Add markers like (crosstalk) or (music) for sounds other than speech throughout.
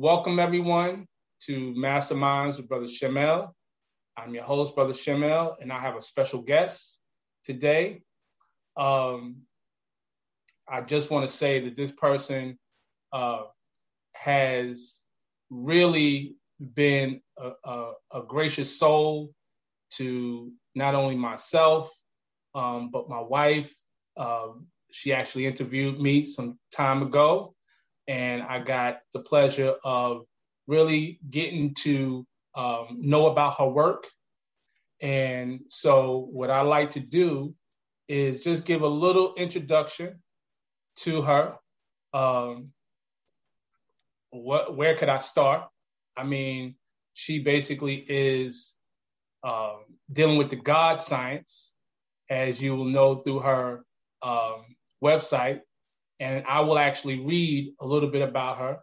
welcome everyone to Masterminds with Brother Shemel. I'm your host, Brother Shemel, and I have a special guest today. Um, I just want to say that this person uh, has really been a, a, a, gracious soul to not only myself, um, but my wife. Uh, she actually interviewed me some time ago, and I got the pleasure of really getting to um, know about her work. And so, what I like to do is just give a little introduction to her. Um, what, where could I start? I mean, she basically is um, dealing with the God science, as you will know through her um, website. And I will actually read a little bit about her.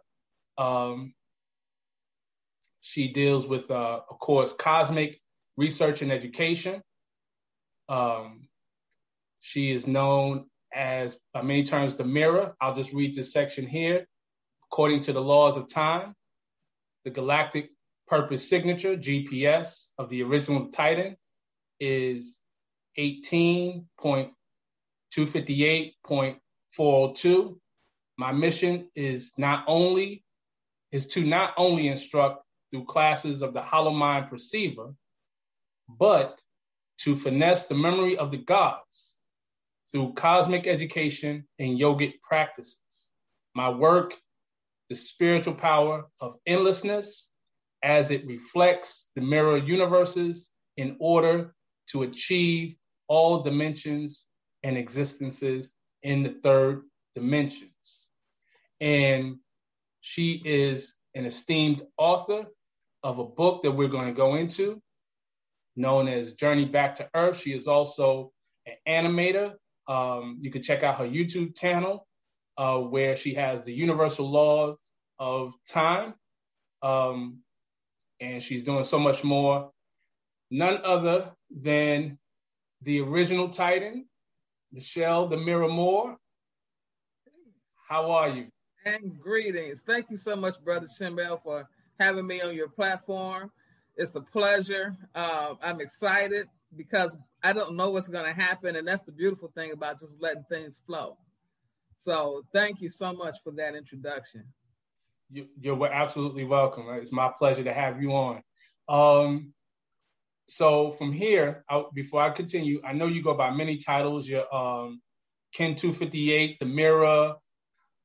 Um, she deals with, uh, of course, cosmic research and education. Um, she is known as, by many terms, the mirror. I'll just read this section here. According to the laws of time, the galactic purpose signature, GPS, of the original Titan is 18.258.402. My mission is not only is to not only instruct through classes of the holomind perceiver, but to finesse the memory of the gods through cosmic education and yogic practices. My work, the spiritual power of endlessness, as it reflects the mirror universes in order to achieve all dimensions and existences in the third dimensions. And she is an esteemed author of a book that we're going to go into known as Journey Back to Earth. She is also an animator. Um, you can check out her YouTube channel uh, where she has the universal laws of time. Um, and she's doing so much more. None other than the original Titan, Michelle the Mirror Moore. How are you? And greetings. Thank you so much, Brother Shemel, for having me on your platform. It's a pleasure. Uh, I'm excited because I don't know what's going to happen. And that's the beautiful thing about just letting things flow. So thank you so much for that introduction. You, are absolutely welcome. It's my pleasure to have you on. Um, so from here, I, before I continue, I know you go by many titles. You're um, Kin 258, The Mirror.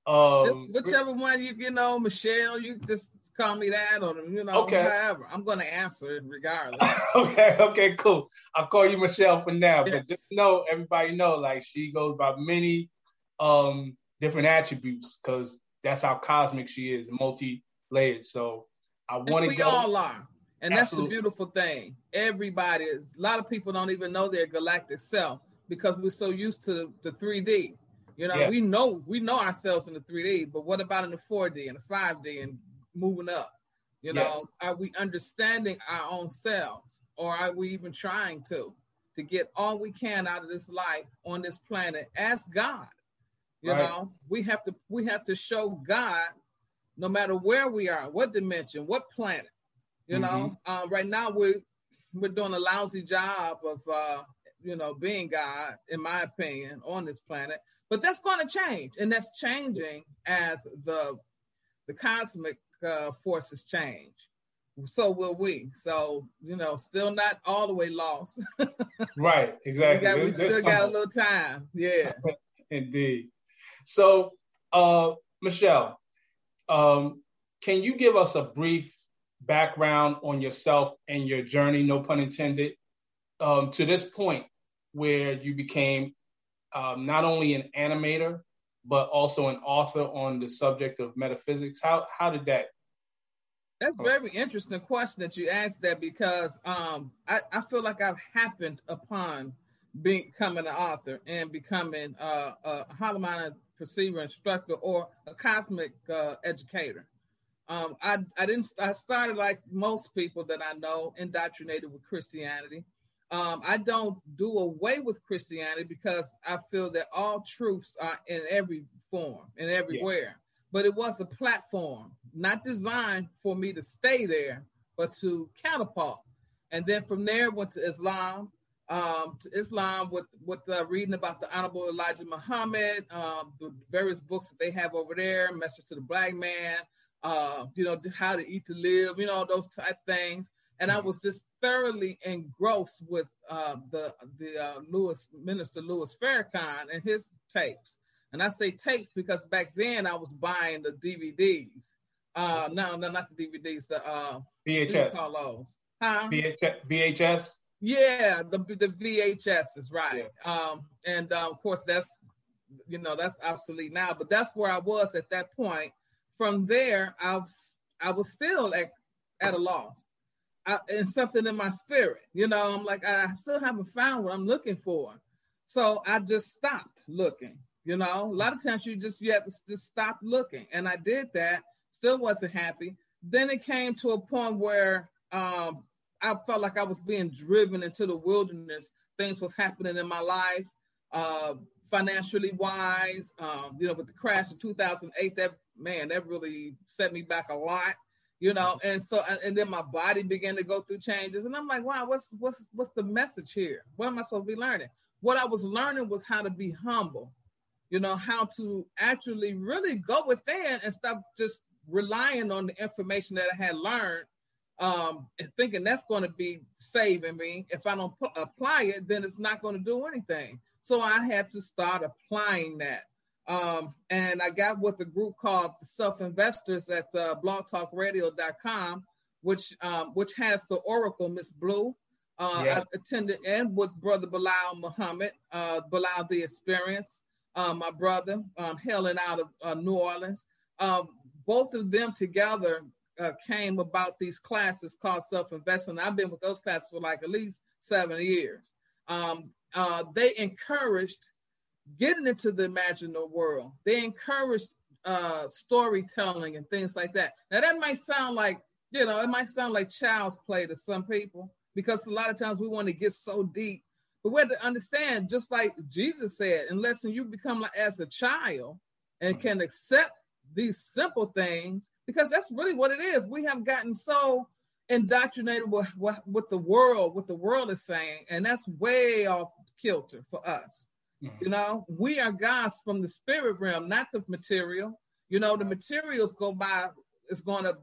Um, whichever one you you know, Michelle, you just call me that or you know, okay. however. I'm gonna answer it regardless. (laughs) okay, okay, cool. I'll call you Michelle for now. Yes. But just know everybody know like she goes by many um different attributes because that's how cosmic she is, multi-layered. So I want to go. We all are. And Absolutely. that's the beautiful thing. Everybody is a lot of people don't even know their galactic self because we're so used to the 3D. You know, yeah. we know we know ourselves in the 3D, but what about in the 4D and the 5D and moving up? You know, yes. are we understanding our own selves or are we even trying to to get all we can out of this life on this planet as God? You right. know, we have to we have to show God no matter where we are, what dimension, what planet. You mm-hmm. know, uh, right now we're we're doing a lousy job of uh, you know being God, in my opinion, on this planet. But that's going to change, and that's changing as the the cosmic uh, forces change. So will we. So you know, still not all the way lost. (laughs) right. Exactly. we, got, we still got a little time. Yeah. (laughs) Indeed. So, uh, Michelle, um, can you give us a brief background on yourself and your journey, no pun intended, um, to this point where you became um, not only an animator, but also an author on the subject of metaphysics? How, how did that? That's very interesting question that you asked that because um, I, I feel like I've happened upon becoming an author and becoming uh, a hollow minded perceiver instructor or a cosmic uh, educator. Um, I, I didn't. I started like most people that I know, indoctrinated with Christianity. Um, I don't do away with Christianity because I feel that all truths are in every form and everywhere. Yeah. but it was a platform not designed for me to stay there, but to catapult. And then from there, went to Islam, um, to Islam with with uh, reading about the Honorable Elijah Muhammad, um, the various books that they have over there, Message to the Black Man, uh, you know, how to eat to live, you know, those type things. And I mm-hmm. was just thoroughly engrossed with uh, the the uh, Louis Minister Louis Farrakhan and his tapes. And I say tapes because back then I was buying the DVDs. Uh, no, no, not the DVDs. The uh, VHS. Call those. Huh? VHS. VHS. Yeah, the the VHS is right. Yeah. Um, and uh, of course that's you know that's obsolete now, but that's where I was at that point. From there, I was I was still at at a loss. I, and something in my spirit, you know, I'm like I still haven't found what I'm looking for, so I just stopped looking. You know, a lot of times you just you have to just stop looking, and I did that. Still wasn't happy. Then it came to a point where um, I felt like I was being driven into the wilderness. Things was happening in my life, uh, financially wise. Um, you know, with the crash of 2008, that man, that really set me back a lot. You know, and so and then my body began to go through changes, and I'm like, wow, what's what's what's the message here? What am I supposed to be learning? What I was learning was how to be humble you know, how to actually really go within and stop just relying on the information that I had learned um, and thinking that's going to be saving me. If I don't p- apply it, then it's not going to do anything. So I had to start applying that. Um, and I got with a group called Self Investors at uh, blogtalkradio.com, which um, which has the Oracle, Miss Blue. Uh, yes. I attended and with Brother Bilal Muhammad, uh, Bilal the Experience uh, my brother, um, Helen out of uh, New Orleans. Um, both of them together uh, came about these classes called self investing. I've been with those classes for like at least seven years. Um, uh, they encouraged getting into the imaginal world. They encouraged uh, storytelling and things like that. Now that might sound like you know it might sound like child's play to some people because a lot of times we want to get so deep but we have to understand, just like Jesus said, unless you become like as a child and can accept these simple things, because that's really what it is. We have gotten so indoctrinated with what, the world, what the world is saying, and that's way off kilter for us. You know, we are gods from the spirit realm, not the material. You know, the materials go by, it's gonna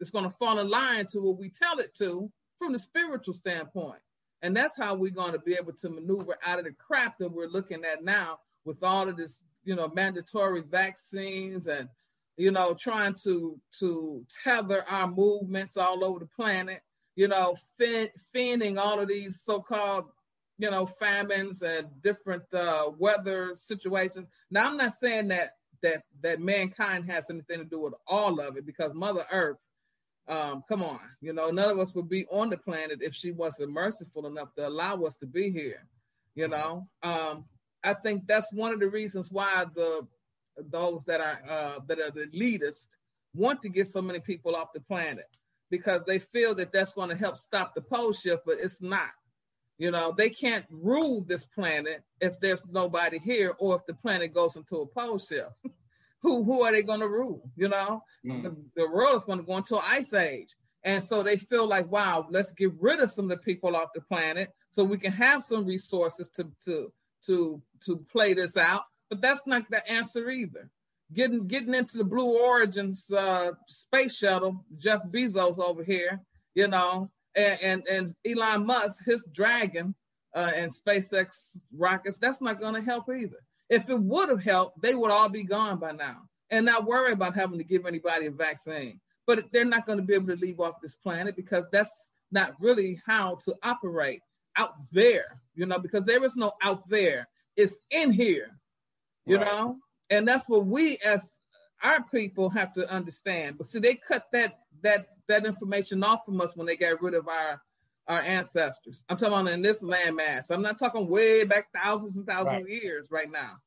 it's gonna fall in line to what we tell it to from the spiritual standpoint. And that's how we're to be able to maneuver out of the crap that we're looking at now with all of this, you know, mandatory vaccines and, you know, trying to to tether our movements all over the planet, you know, fin- finning all of these so-called, you know, famines and different uh, weather situations. Now, I'm not saying that that that mankind has anything to do with all of it because Mother Earth um, come on, you know, none of us would be on the planet if she wasn't merciful enough to allow us to be here. You know, um, I think that's one of the reasons why the those that are uh, that are the elitist want to get so many people off the planet because they feel that that's going to help stop the pole shift, but it's not. You know, they can't rule this planet if there's nobody here or if the planet goes into a pole shift. (laughs) who who are they going to rule? You know, mm. the, the, world is going to go into an ice age, and so they feel like, wow, let's get rid of some of the people off the planet so we can have some resources to to to to play this out. But that's not the answer either. Getting getting into the Blue Origins uh, space shuttle, Jeff Bezos over here, you know, and and, and Elon Musk, his Dragon uh, and SpaceX rockets, that's not going to help either. If it would have helped, they would all be gone by now and not worry about having to give anybody a vaccine. But they're not going to be able to leave off this planet because that's not really how to operate out there, you know, because there is no out there. It's in here, you right. know? And that's what we as our people have to understand. But see, they cut that that that information off from us when they got rid of our our ancestors. I'm talking about in this landmass. I'm not talking way back thousands and thousands right. of years right now.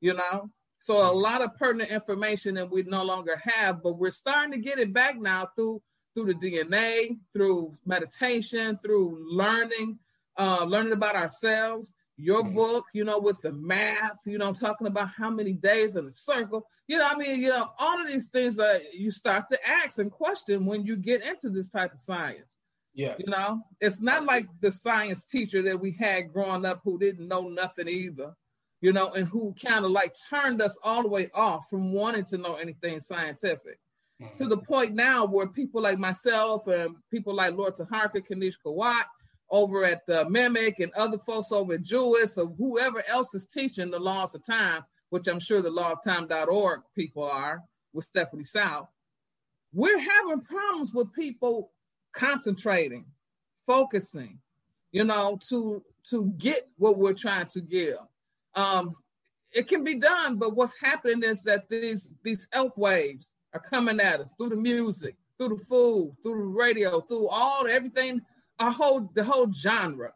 You know? So a mm-hmm. lot of pertinent information that we no longer have, but we're starting to get it back now through through the DNA, through meditation, through learning, uh, learning about ourselves. Your mm-hmm. book, you know, with the math, you know, talking about how many days in a circle. You know, I mean, you know, all of these things that you start to ask and question when you get into this type of science. Yeah. You know, it's not like the science teacher that we had growing up who didn't know nothing either, you know, and who kind of like turned us all the way off from wanting to know anything scientific. Mm-hmm. To the point now where people like myself and people like Lord Taharka, Kanish Kawat, over at the Mimic and other folks over at JUICE or whoever else is teaching the laws of time, which I'm sure the lawoftime.org people are with Stephanie South, we're having problems with people concentrating, focusing, you know, to to get what we're trying to give. Um, it can be done, but what's happening is that these these ELF waves are coming at us through the music, through the food, through the radio, through all everything our whole the whole genre.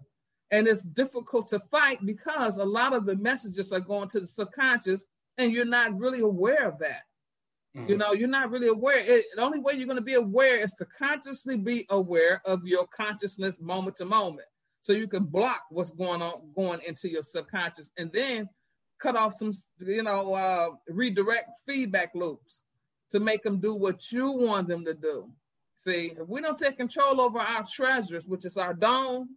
And it's difficult to fight because a lot of the messages are going to the subconscious and you're not really aware of that. Mm-hmm. you know you're not really aware. It, the only way you're going to be aware is to consciously be aware of your consciousness moment to moment. So you can block what's going on going into your subconscious and then cut off some you know uh, redirect feedback loops to make them do what you want them to do See, if we don't take control over our treasures, which is our dome,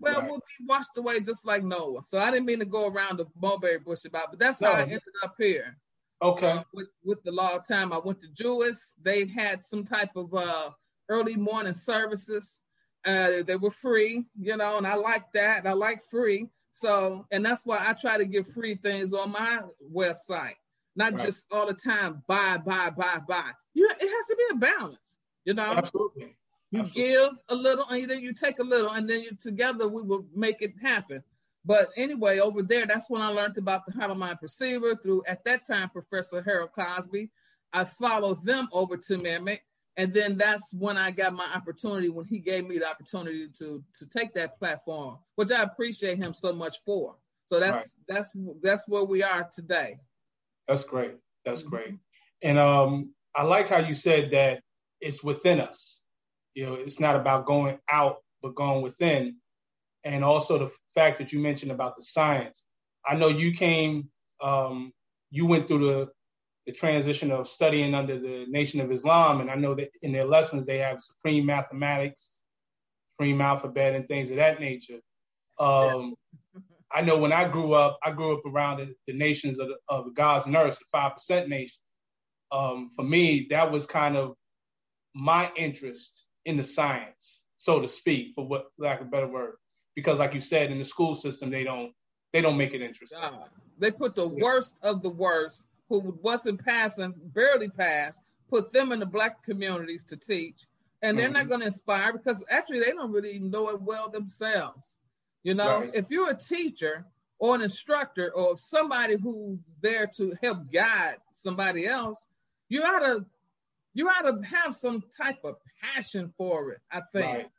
well, right. we'll be washed away just like Noah. So I didn't mean to go around the mulberry bush about, but that's no. how I ended up here. Okay. Uh, with with the law of time, I went to JUICE. They had some type of uh, early morning services. Uh, they were free, you know, and I like that. I like free. So, and that's why I try to give free things on my website not right. just all the time buy, buy, buy, buy. You it has to be a balance, you know. Absolutely. You Absolutely. give a little and then you take a little, and then you together we will make it happen. But anyway, over there, that's when I learned about the Holomind Perceiver through at that time Professor Harold Cosby. I followed them over to MEMIC, and then that's when I got my opportunity when he gave me the opportunity to to take that platform, which I appreciate him so much for. So that's right. that's that's where we are today. That's great. That's mm-hmm. great. And um, I like how you said that it's within us. You know, it's not about going out, but going within. And also the fact that you mentioned about the science. I know you came, um, you went through the the transition of studying under the Nation of Islam, and I know that in their lessons they have supreme mathematics, supreme alphabet, and things of that nature. Um, I know when I grew up, I grew up around the, the nations of, the, of God's earth, the five percent nation. Um, for me, that was kind of my interest in the science, so to speak, for what lack of a better word. Because, like you said, in the school system, they don't they don't make it interesting. Uh, they put the worst of the worst, who wasn't passing, barely passed, put them in the black communities to teach, and they're mm-hmm. not going to inspire because actually they don't really know it well themselves. You know, right. if you're a teacher or an instructor or somebody who's there to help guide somebody else, you ought to you ought to have some type of passion for it. I think, right.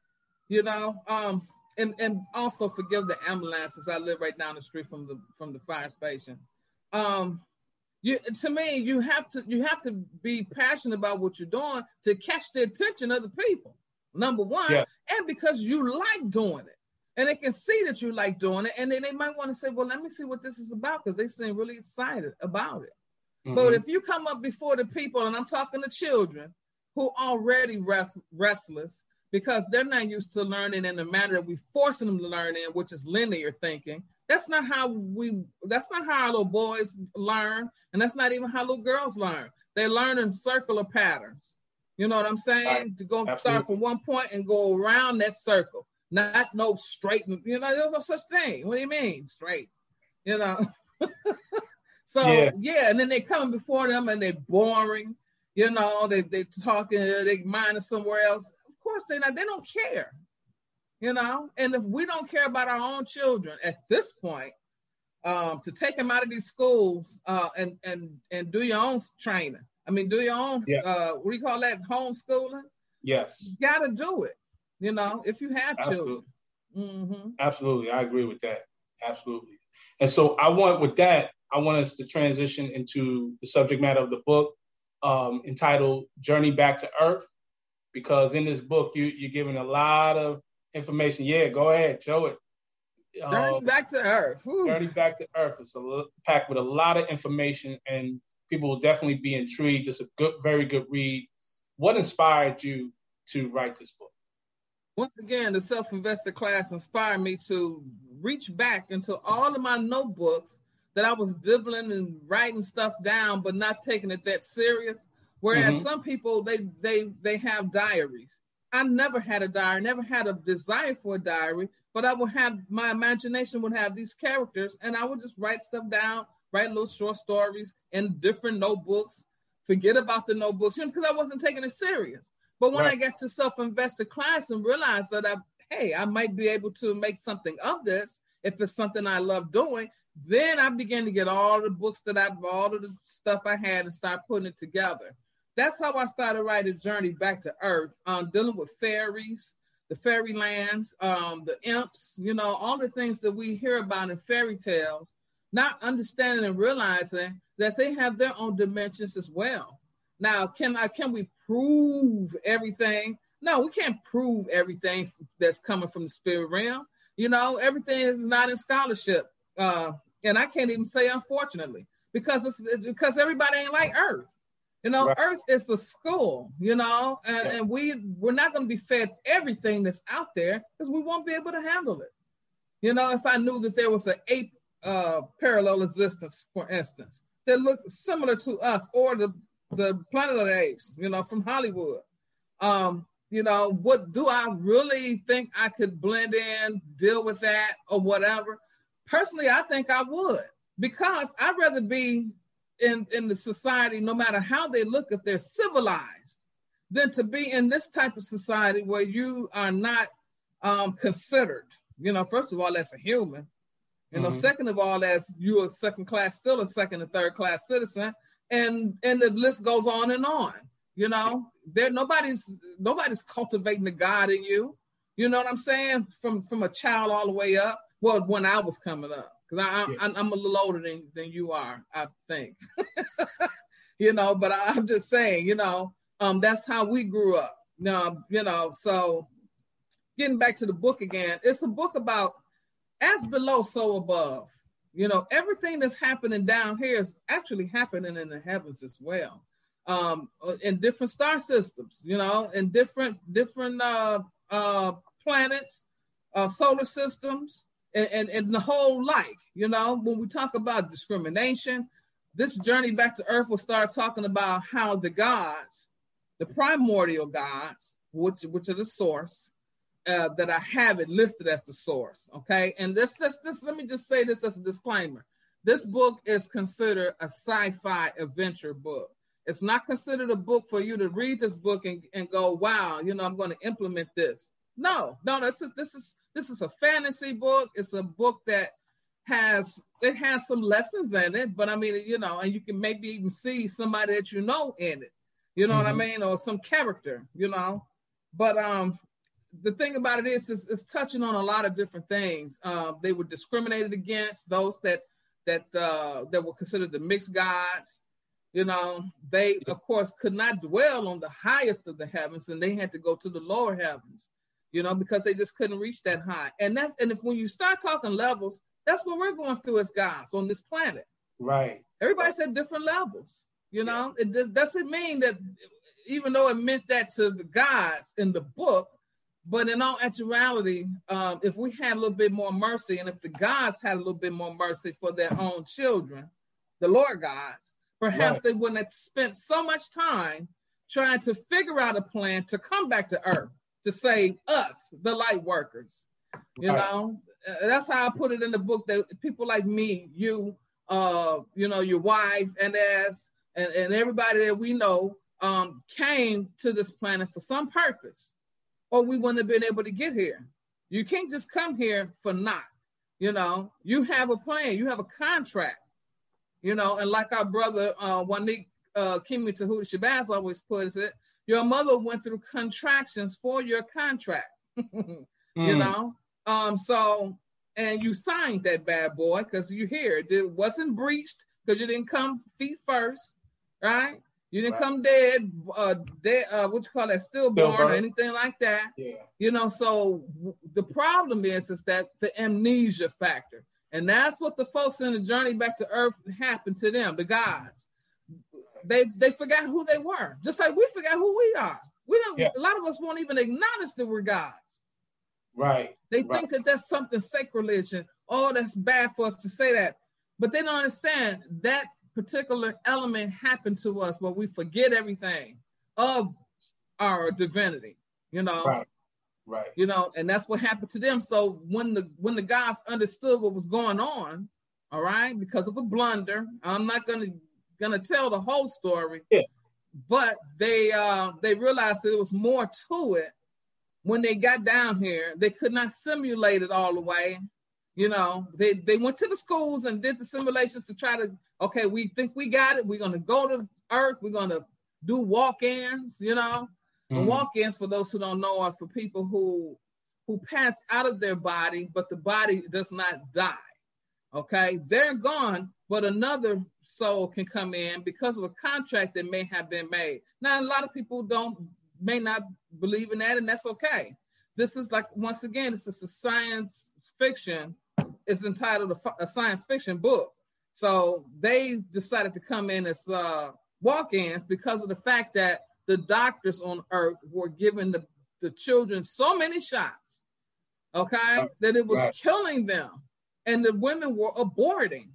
you know, um, and and also forgive the ambulances. I live right down the street from the from the fire station. Um, you to me, you have to you have to be passionate about what you're doing to catch the attention of the people. Number one, yeah. and because you like doing it and they can see that you like doing it, and then they might want to say, "Well, let me see what this is about," because they seem really excited about it. Mm-hmm. But if you come up before the people, and I'm talking to children who already ref- restless because they're not used to learning in the manner that we forcing them to learn in, which is linear thinking. That's not how we. That's not how our little boys learn, and that's not even how little girls learn. They learn in circular patterns. You know what I'm saying? Right. To go Absolutely. start from one point and go around that circle not no straight. You know, there's no such thing. What do you mean straight? You know. (laughs) so yeah. yeah. and then they come before them and they're boring. You know, they they talking, they mind is somewhere else. Of course they not. They don't care. You know, and if we don't care about our own children at this point, um, to take them out of these schools uh, and and and do your own training. I mean, do your own. Yeah. Uh, what do you call that? Homeschooling. Yes. You got to do it. You know, if you have Absolutely. to. Mm-hmm. Absolutely, I agree with that. Absolutely. And so I want with that, I want us to transition into the subject matter of the book um, entitled "Journey Back to Earth," because in this book you you're giving a lot of information. Yeah, go ahead, show it. Journey um, back to Earth. Whew. Journey back to Earth. It's a packed with a lot of information, and people will definitely be intrigued. It's a good, very good read. What inspired you to write this book? Once again, the self-invested class inspired me to reach back into all of my notebooks that I was dibbling and writing stuff down, but not taking it that serious. Whereas mm-hmm. some people they they they have diaries. I never had a diary, never had a desire for a diary, but I would have my imagination would have these characters, and I would just write stuff down, write little short stories in different notebooks. Forget about the notebooks, because I wasn't taking it serious. But when right. I get to self-invested class and realize that I, hey, I might be able to make something of this if it's something I love doing, then I began to get all the books that I've, all of the stuff I had, and start putting it together. That's how I started writing Journey Back to Earth, um, dealing with fairies, the fairy lands, um, the imps, you know, all the things that we hear about in fairy tales, not understanding and realizing that they have their own dimensions as well. Now, can I can we prove everything? No, we can't prove everything that's coming from the spirit realm. You know, everything is not in scholarship, uh, and I can't even say unfortunately because it's because everybody ain't like Earth. You know, right. Earth is a school. You know, and, yeah. and we we're not going to be fed everything that's out there because we won't be able to handle it. You know, if I knew that there was an ape uh, parallel existence, for instance, that looked similar to us, or the the Planet of the Apes, you know, from Hollywood. Um, you know, what do I really think I could blend in, deal with that, or whatever? Personally, I think I would because I'd rather be in in the society, no matter how they look, if they're civilized, than to be in this type of society where you are not um, considered. You know, first of all, as a human. You know, mm-hmm. second of all, as you're a second class, still a second and third class citizen, and and the list goes on and on. You know, there nobody's nobody's cultivating the God in you. You know what I'm saying? From from a child all the way up. Well, when I was coming up, because I, yeah. I'm, I'm a little older than than you are, I think. (laughs) you know, but I, am just saying, you know, um, that's how we grew up. Now, you know, so getting back to the book again, it's a book about as below, so above. You know, everything that's happening down here is actually happening in the heavens as well. Um, in different star systems, you know, in different different uh, uh, planets, uh, solar systems, and, and, and the whole like, you know, when we talk about discrimination, this journey back to earth will start talking about how the gods, the primordial gods, which which are the source, uh, that I have it listed as the source. Okay, and this, this, this. Let me just say this as a disclaimer. This book is considered a sci-fi adventure book. It's not considered a book for you to read this book and, and go, "Wow, you know, I'm going to implement this." No, no, this is this is this is a fantasy book. It's a book that has it has some lessons in it, but I mean, you know, and you can maybe even see somebody that you know in it. You know mm-hmm. what I mm-hmm. mean, or some character. You know, but um, the thing about it is, is, is touching on a lot of different things. Uh, they were discriminated against those that that uh, that were considered the mixed gods. You know, they of course could not dwell on the highest of the heavens, and they had to go to the lower heavens. You know, because they just couldn't reach that high. And that's and if when you start talking levels, that's what we're going through as gods on this planet. Right. Everybody's at different levels. You know, it doesn't mean that even though it meant that to the gods in the book, but in all actuality, um, if we had a little bit more mercy, and if the gods had a little bit more mercy for their own children, the Lord gods, perhaps right. they wouldn't have spent so much time trying to figure out a plan to come back to earth to save us, the light workers. You right. know, uh, that's how I put it in the book that people like me, you, uh, you know, your wife, and as and, and everybody that we know um, came to this planet for some purpose or we wouldn't have been able to get here. You can't just come here for not. You know, you have a plan, you have a contract. You know, and like our brother uh, Wanik uh, Kimi Tahuti Shabazz always puts it, your mother went through contractions for your contract. mm. (laughs) You know, um, so and you signed that bad boy because you here. It wasn't breached because you didn't come feet first, right? You didn't right. come dead, uh, dead, uh, what you call that, stillborn, stillborn or anything like that. Yeah. You know, so the problem is, is that the amnesia factor, and that's what the folks in the journey back to earth happened to them, the gods. They they forgot who they were, just like we forgot who we are. We don't. Yeah. A lot of us won't even acknowledge that we're gods. Right. They right. think that that's something sacrilege and oh, that's bad for us to say that, but they don't understand that particular element happened to us, but we forget everything of our divinity. You know. Right. Right. You know, and that's what happened to them. So when the when the gods understood what was going on, all right, because of a blunder, I'm not gonna gonna tell the whole story. Yeah. But they uh they realized that there was more to it when they got down here. They could not simulate it all the way. You know, they they went to the schools and did the simulations to try to okay, we think we got it. We're gonna go to Earth. We're gonna do walk-ins. You know, Mm. And walk-ins, for those who don't know, are for people who who pass out of their body, but the body does not die. Okay, they're gone, but another soul can come in because of a contract that may have been made. Now, a lot of people don't may not believe in that, and that's okay. This is like once again, this is a science fiction. It's entitled a, a science fiction book. So they decided to come in as uh, walk-ins because of the fact that the doctors on earth were giving the, the children so many shots, okay, that it was right. killing them. And the women were aborting,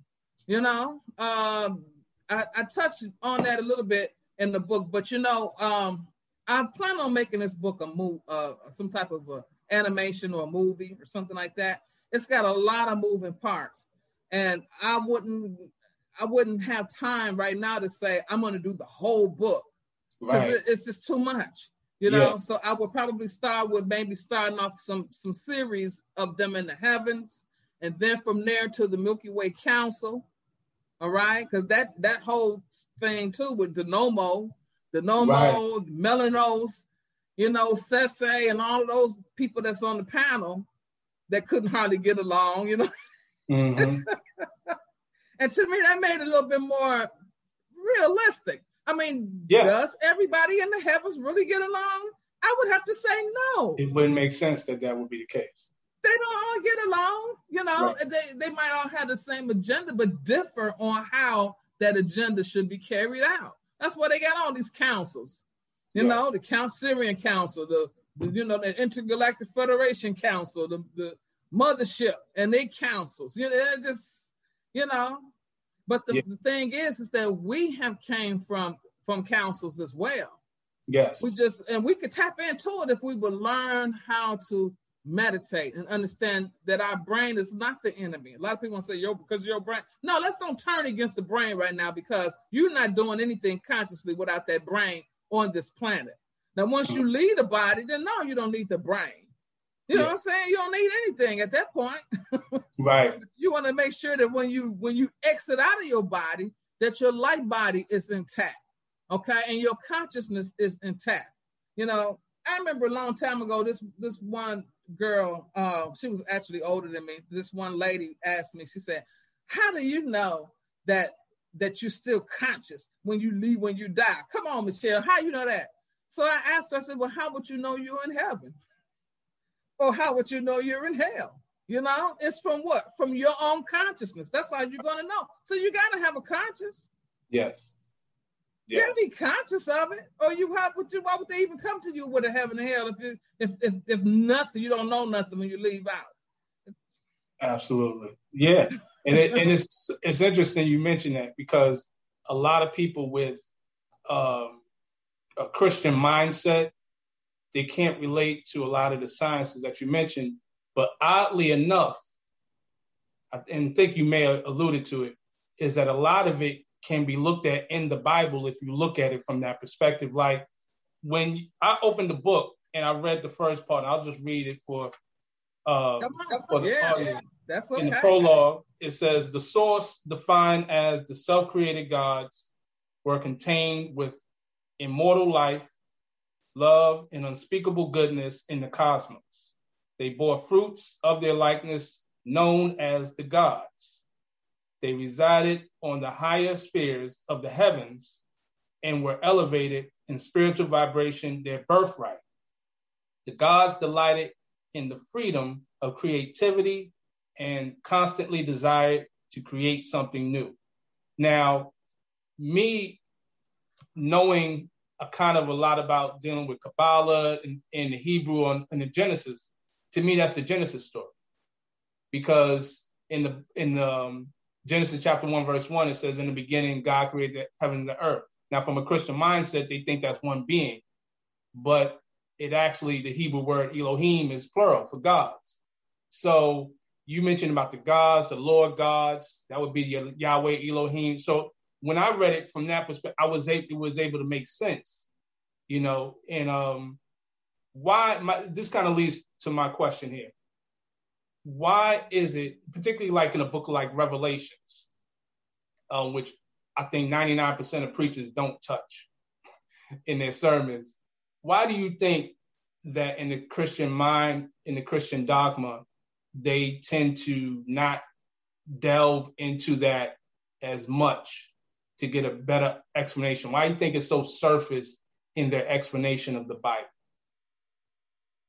you know. Um, I, I touched on that a little bit in the book, but you know, um, I plan on making this book a move, uh, some type of a animation or a movie or something like that. It's got a lot of moving parts, and I wouldn't, I wouldn't have time right now to say I'm going to do the whole book right. it, it's just too much you know yeah. so i would probably start with maybe starting off some some series of them in the heavens and then from there to the milky way council all right because that that whole thing too with the nomo the nomo right. melanos you know sese and all those people that's on the panel that couldn't hardly get along you know mm-hmm. (laughs) and to me that made it a little bit more realistic I mean, yeah. does everybody in the heavens really get along? I would have to say no. It wouldn't make sense that that would be the case. They don't all get along, you know. Right. They they might all have the same agenda, but differ on how that agenda should be carried out. That's why they got all these councils. You yes. know, the Count Syrian Council, the, the, you know the Intergalactic Federation Council, the the mothership, and they councils. You know, they're just you know but the, yeah. the thing is, is that we have came from from councils as well. Yes. We just and we could tap into it if we would learn how to meditate and understand that our brain is not the enemy. A lot of people say, yo, because your brain. No, let's don't turn against the brain right now because you're not doing anything consciously without that brain on this planet. Now, once you leave the body, then no, you don't need the brain. You know yeah. what I'm saying? You don't need anything at that point. (laughs) right. You want to make sure that when you when you exit out of your body, that your light body is intact. Okay, and your consciousness is intact. You know, I remember a long time ago, this this one girl, uh, she was actually older than me. This one lady asked me, she said, How do you know that that you're still conscious when you leave when you die? Come on, Michelle, how you know that? So I asked her, I said, Well, how would you know you're in heaven? Or how would you know you're in hell? You know, it's from what? From your own consciousness. That's how you're gonna know. So you gotta have a conscience. Yes. yes. You gotta be conscious of it, or you have would you why would they even come to you with a heaven and hell if you, if if if nothing you don't know nothing when you leave out. Absolutely, yeah, and it, and it's it's interesting you mentioned that because a lot of people with um, a Christian mindset they can't relate to a lot of the sciences that you mentioned. But oddly enough, and I think you may have alluded to it, is that a lot of it can be looked at in the Bible if you look at it from that perspective. Like when I opened the book and I read the first part, I'll just read it for uh for the yeah, audience. Yeah. That's okay. In the prologue, it says the source defined as the self-created gods were contained with immortal life love, and unspeakable goodness in the cosmos. They bore fruits of their likeness known as the gods. They resided on the higher spheres of the heavens and were elevated in spiritual vibration, their birthright. The gods delighted in the freedom of creativity and constantly desired to create something new. Now, me knowing a kind of a lot about dealing with Kabbalah and, and the Hebrew and, and the Genesis, to me, that's the Genesis story. Because in the in the um, Genesis chapter one verse one, it says, "In the beginning, God created the heaven and the earth." Now, from a Christian mindset, they think that's one being, but it actually the Hebrew word Elohim is plural for gods. So you mentioned about the gods, the Lord gods, that would be Yahweh Elohim. So when I read it from that perspective, I was able, it was able to make sense, you know. And um, why? My, this kind of leads to my question here. Why is it, particularly like in a book like Revelations, um, which I think 99% of preachers don't touch (laughs) in their sermons. Why do you think that in the Christian mind, in the Christian dogma, they tend to not delve into that as much to get a better explanation? Why do you think it's so surface in their explanation of the Bible?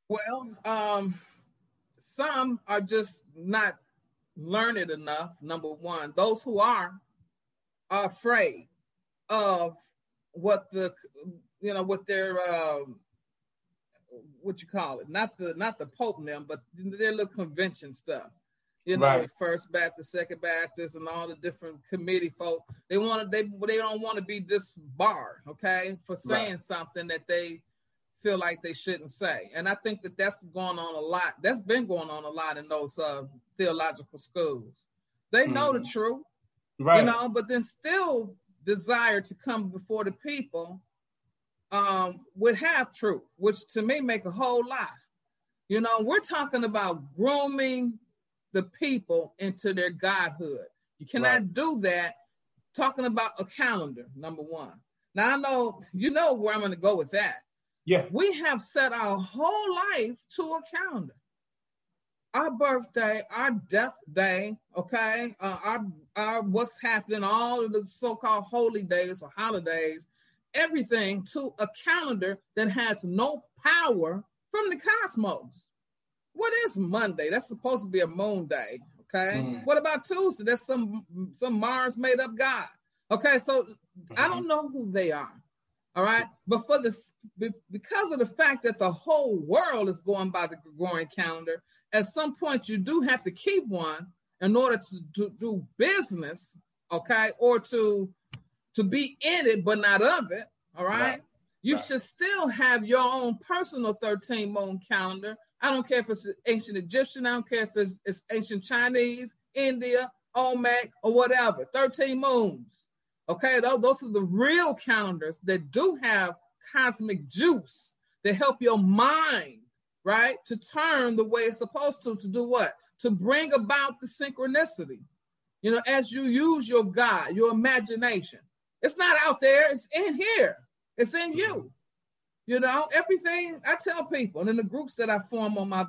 Well, um, some are just not learned enough, number one. Those who are are afraid of what the you know what their um, what you call it not the not the pope them but their little convention stuff you know right. first baptist second baptist and all the different committee folks they want to they they don't want to be disbarred okay for saying right. something that they feel like they shouldn't say and i think that that's going on a lot that's been going on a lot in those uh, theological schools they know mm-hmm. the truth right. you know, but then still desire to come before the people um, would have truth, which to me make a whole lot. You know, we're talking about grooming the people into their godhood. You cannot right. do that talking about a calendar, number one. Now I know you know where I'm going to go with that. Yeah. We have set our whole life to a calendar our birthday, our death day, okay, uh, our our what's happening, all of the so-called holy days or holidays, everything to a calendar that has no power from the cosmos. What is Monday? That's supposed to be a moon day. Okay. Mm. What about Tuesday? That's some some Mars made up God. Okay, so mm-hmm. I don't know who they are. All right, but for this, because of the fact that the whole world is going by the Gregorian calendar, at some point you do have to keep one in order to, to do business, okay, or to to be in it but not of it. All right. right. You right. should still have your own personal 13 moon calendar. I don't care if it's ancient Egyptian, I don't care if it's, it's ancient Chinese, India, Olmec, or whatever. 13 moons. Okay, those, those are the real calendars that do have cosmic juice to help your mind right? To turn the way it's supposed to, to do what? To bring about the synchronicity. You know, as you use your God, your imagination. It's not out there, it's in here, it's in you. You know, everything I tell people in the groups that I form on my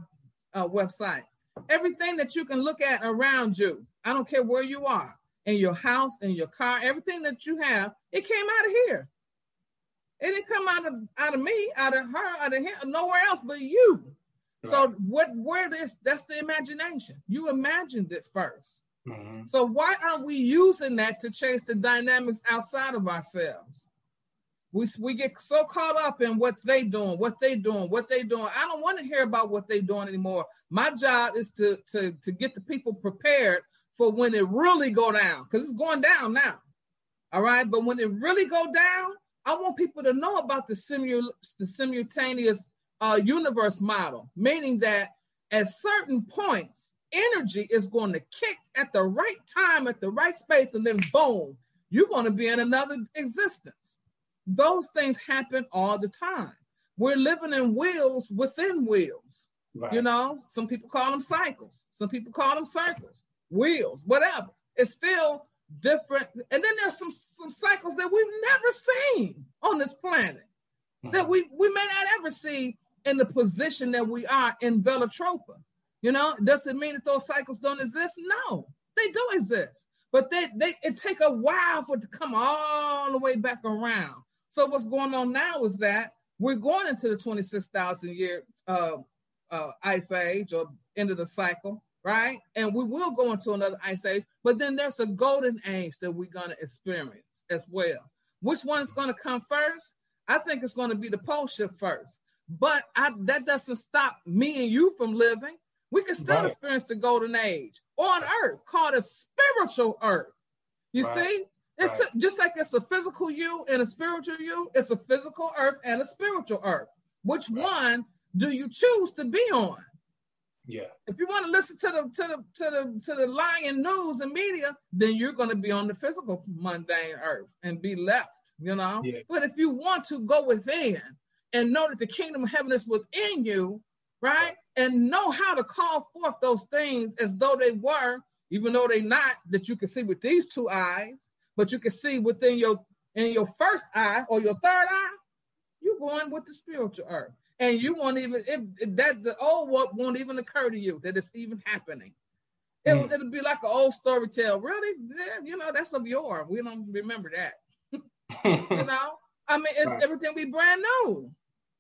uh, website, everything that you can look at around you, I don't care where you are, in your house, in your car, everything that you have, it came out of here. It didn't come out of out of me, out of her, out of him, nowhere else but you. Right. So what where this that's the imagination. You imagined it 1st mm-hmm. So why aren't we using that to change the dynamics outside of ourselves? We, we get so caught up in what they doing, what they doing, what they doing. I don't want to hear about what they doing anymore. My job is to to to get the people prepared for when it really go down, because it's going down now. All right, but when it really go down, I want people to know about the, simul- the simultaneous uh, universe model, meaning that at certain points, energy is going to kick at the right time, at the right space, and then boom, you're going to be in another existence. Those things happen all the time. We're living in wheels within wheels. Right. You know, some people call them cycles, some people call them circles, wheels, whatever. It's still different. And then there's some some cycles that we've never seen on this planet mm-hmm. that we we may not ever see in the position that we are in Velatropa. You know, does it mean that those cycles don't exist? No, they do exist. But they, they it take a while for it to come all the way back around. So what's going on now is that we're going into the 26,000 year uh, uh, ice age or end of the cycle, right? And we will go into another ice age, but then there's a golden age that we're going to experience as well. Which one's going to come first? I think it's going to be the pole shift first. But I, that doesn't stop me and you from living. We can still right. experience the golden age on earth, called a spiritual earth. You right. see? It's right. just like it's a physical you and a spiritual you, it's a physical earth and a spiritual earth. Which one do you choose to be on? Yeah. If you want to listen to the to the to the to the lying news and media, then you're going to be on the physical mundane earth and be left, you know. Yeah. But if you want to go within and know that the kingdom of heaven is within you, right? And know how to call forth those things as though they were, even though they're not, that you can see with these two eyes, but you can see within your in your first eye or your third eye, you're going with the spiritual earth and you won't even if, if that the old what won't even occur to you that it's even happening. It, will mm. be like an old story tale. Really, yeah, you know, that's of yore. We don't remember that. (laughs) you know, I mean, it's right. everything be brand new.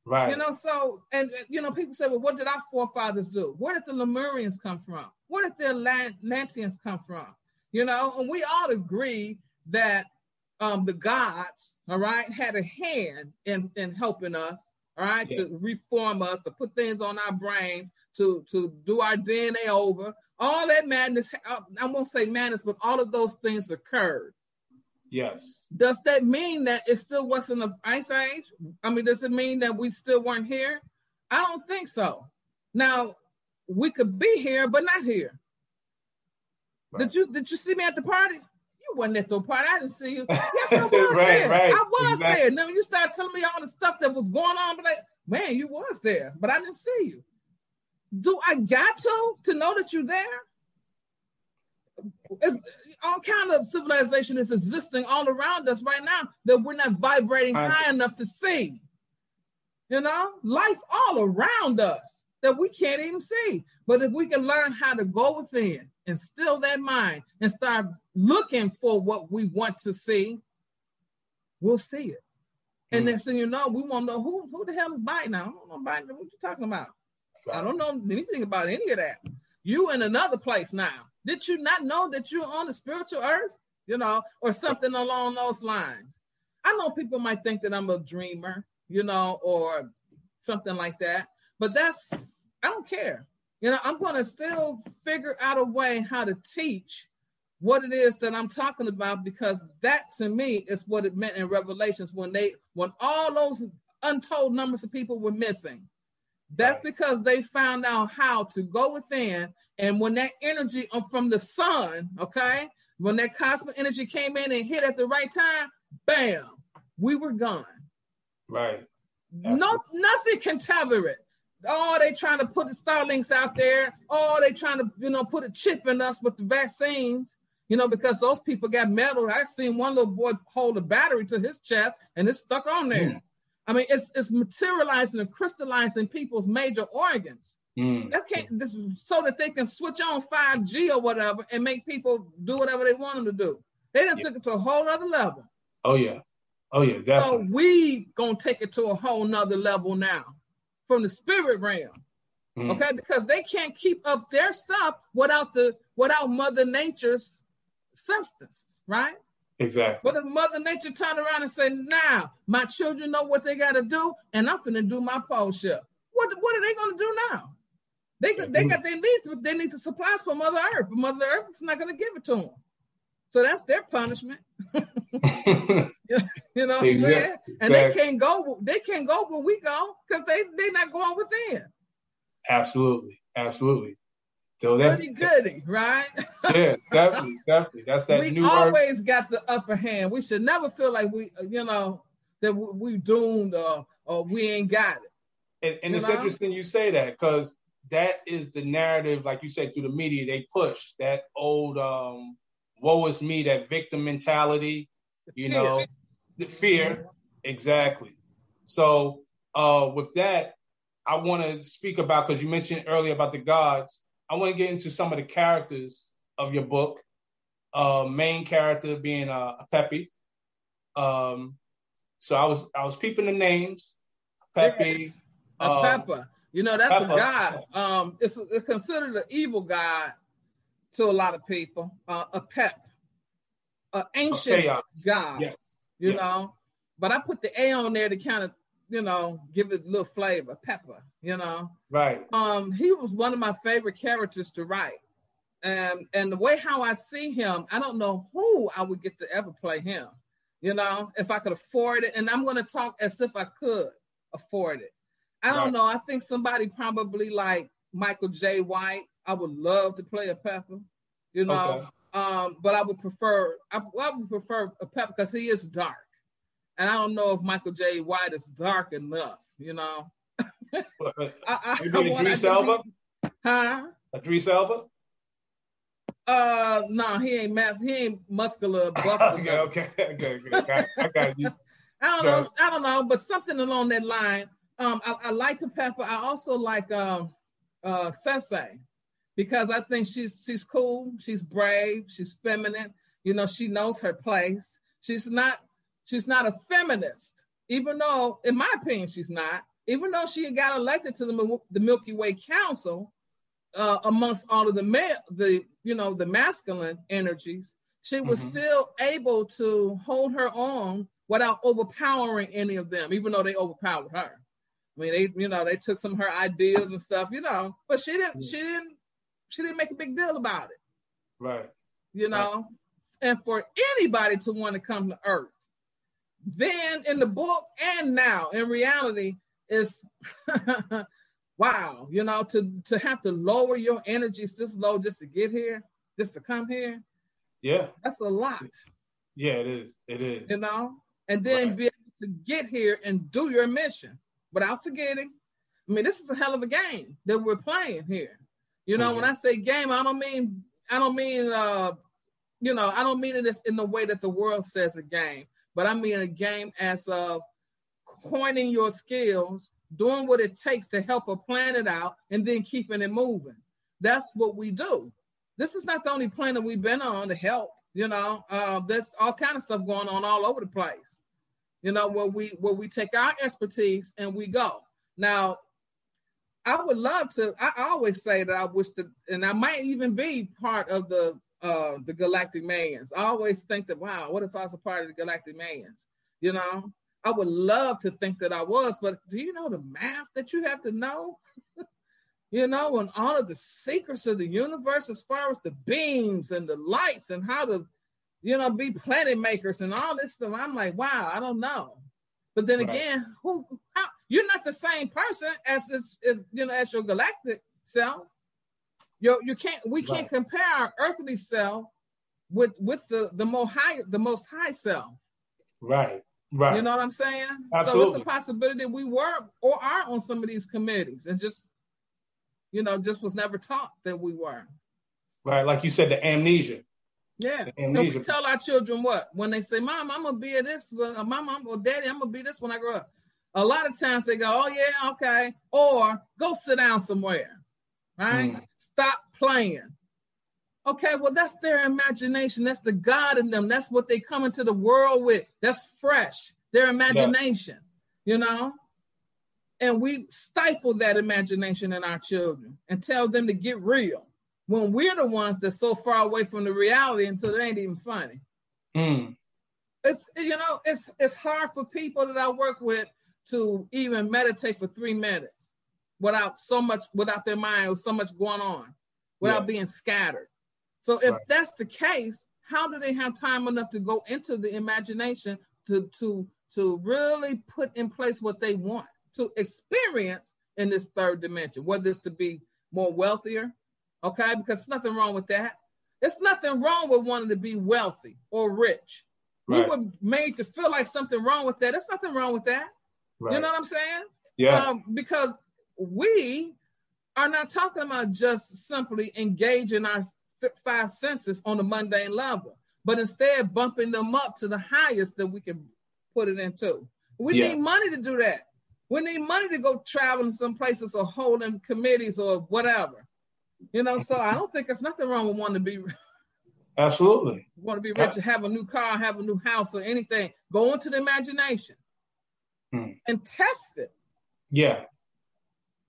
Right. You know, so and you know, people say, well, what did our forefathers do? Where did the Lemurians come from? Where did the Atlanteans come from? You know, and we all agree that um, the gods, all right, had a hand in in helping us all right, yes. to reform us, to put things on our brains, to to do our DNA over. All that madness, uh, I won't say madness, but all of those things occurred. Yes. Does that mean that it still wasn't the ice age? I mean, does it mean that we still weren't here? I don't think so. Now, we could be here, but not here. Right. Did you did you see me at the party? Wasn't at the party. I didn't see you. Yes, I (laughs) was right, there. Right. I was exactly. there. Now you start telling me all the stuff that was going on, but like, man, you was there, but I didn't see you. Do I got to to know that you're there? It's, all kind of civilization is existing all around us right now that we're not vibrating high enough to see. You know, life all around us that we can't even see. But if we can learn how to go within and still that mind and start looking for what we want to see, we'll see it. Mm. And next thing you know, we won't know who, who the hell is Biden now. I don't know Biden. What you talking about? I don't know anything about any of that. You in another place now. Did you not know that you're on the spiritual earth? You know, or something along those lines. I know people might think that I'm a dreamer, you know, or something like that. But that's I don't care. You know, I'm going to still figure out a way how to teach what it is that I'm talking about because that to me is what it meant in Revelations when they when all those untold numbers of people were missing. That's right. because they found out how to go within, and when that energy uh, from the sun, okay, when that cosmic energy came in and hit at the right time, bam, we were gone. Right. No, nothing can tether it. Oh, they trying to put the Starlinks out there. Oh, they trying to, you know, put a chip in us with the vaccines, you know, because those people got metal. I've seen one little boy hold a battery to his chest and it's stuck on there. Mm. I mean, it's it's materializing and crystallizing people's major organs. Mm. That can't this, so that they can switch on 5G or whatever and make people do whatever they want them to do. They done yeah. took it to a whole other level. Oh yeah. Oh yeah, definitely. So we gonna take it to a whole nother level now from the spirit realm. Mm. Okay, because they can't keep up their stuff without the without Mother Nature's substances, right? Exactly. But if Mother Nature turn around and say, "Now, my children know what they got to do, and I'm finna do my shift," what what are they gonna do now? They they got their needs, they need the supplies from Mother Earth, but Mother Earth is not gonna give it to them. So that's their punishment. (laughs) you know what exactly. I'm saying? And they can't go, they can't go where we go because they they're not going within. Absolutely, absolutely. So that's pretty goody, right? (laughs) yeah, definitely, definitely. That's that we new. always art. got the upper hand. We should never feel like we, you know, that we doomed or or we ain't got it. And, and it's know? interesting you say that because that is the narrative, like you said, through the media they push that old um woe is me, that victim mentality, you know, the fear. Exactly. So uh, with that, I want to speak about because you mentioned earlier about the gods. I want to get into some of the characters of your book. Uh, main character being uh, Pepe. Um, So I was I was peeping the names, Pepe, yes. a um, pepper. You know that's pepper. a god. Um, it's, it's considered an evil god to a lot of people. Uh, Apep, an ancient god. Yes. You yes. know, but I put the A on there to kind of you know, give it a little flavor, pepper, you know. Right. Um, he was one of my favorite characters to write. And and the way how I see him, I don't know who I would get to ever play him. You know, if I could afford it. And I'm gonna talk as if I could afford it. I don't right. know. I think somebody probably like Michael Jai White. I would love to play a pepper, you know. Okay. Um, but I would prefer I, I would prefer a pepper because he is dark. And I don't know if Michael Jai White is dark enough, you know. (laughs) I, I, Maybe Idris Elba? Huh? Idris Elba? Uh, no, he ain't mass. He ain't muscular. (laughs) okay, okay, okay, okay. I got you. (laughs) I don't know. I don't know, but something along that line. Um, I, I like the pepper. I also like um, uh, Cersei because I think she's she's cool. She's brave. She's feminine. You know, she knows her place. She's not She's not a feminist, even though, in my opinion, she's not. Even though she got elected to the, the Milky Way Council, uh, amongst all of the ma- the you know the masculine energies, she was mm-hmm. still able to hold her own without overpowering any of them, even though they overpowered her. I mean, they you know they took some of her ideas and stuff, you know, but she didn't she didn't she didn't make a big deal about it. Right. You know, right. and for anybody to want to come to Earth then in the book and now in reality is (laughs) wow you know to to have to lower your energies this low just to get here just to come here yeah that's a lot yeah it is it is you know and then right. be able to get here and do your mission without forgetting i mean this is a hell of a game that we're playing here you know mm-hmm. when i say game i don't mean i don't mean uh you know i don't mean it in the way that the world says a game but I mean a game as of pointing your skills, doing what it takes to help a planet out, and then keeping it moving. That's what we do. This is not the only planet we've been on to help. You know, uh, there's all kind of stuff going on all over the place. You know, where we where we take our expertise and we go. Now, I would love to. I always say that I wish to, and I might even be part of the uh, the Galactic Mayans. I always think that, wow, what if I was a part of the Galactic Mayans? You know, I would love to think that I was, but do you know the math that you have to know? (laughs) you know, and all of the secrets of the universe as far as the beams and the lights and how to, you know, be planet makers and all this stuff. I'm like, wow, I don't know. But then right. again, who how, you're not the same person as this, you know, as your galactic self. You you can't we can't compare our earthly self with with the the most high the most high self. Right. Right. You know what I'm saying? Absolutely. So it's a possibility we were or are on some of these committees and just you know just was never taught that we were. Right, like you said, the amnesia. Yeah. The amnesia. we tell our children what when they say, "Mom, I'm gonna be this," "Mom, I'm or Daddy, I'm gonna be this when I grow up." A lot of times they go, "Oh yeah, okay," or "Go sit down somewhere." right? Mm. Stop playing. Okay, well, that's their imagination. That's the God in them. That's what they come into the world with. That's fresh, their imagination, yeah. you know? And we stifle that imagination in our children and tell them to get real when we're the ones that's so far away from the reality until it ain't even funny. Mm. It's you know, it's it's hard for people that I work with to even meditate for three minutes without so much without their mind with so much going on without being scattered. So if right. that's the case how do they have time enough to go into the imagination to to to really put in place what they want to experience in this third dimension whether it's to be more wealthier? Okay because there's nothing wrong with that. There's nothing wrong with wanting to be wealthy or rich. Right. we were made to feel like something wrong with that. There's nothing wrong with that right. you know what i'm saying yeah um, because we are not talking about just simply engaging our five senses on a mundane level, but instead bumping them up to the highest that we can put it into. We yeah. need money to do that. We need money to go traveling some places or holding committees or whatever. You know, so I don't think there's nothing wrong with wanting to be (laughs) absolutely want to be rich, have a new car, have a new house, or anything. Go into the imagination. Mm. and test it. Yeah.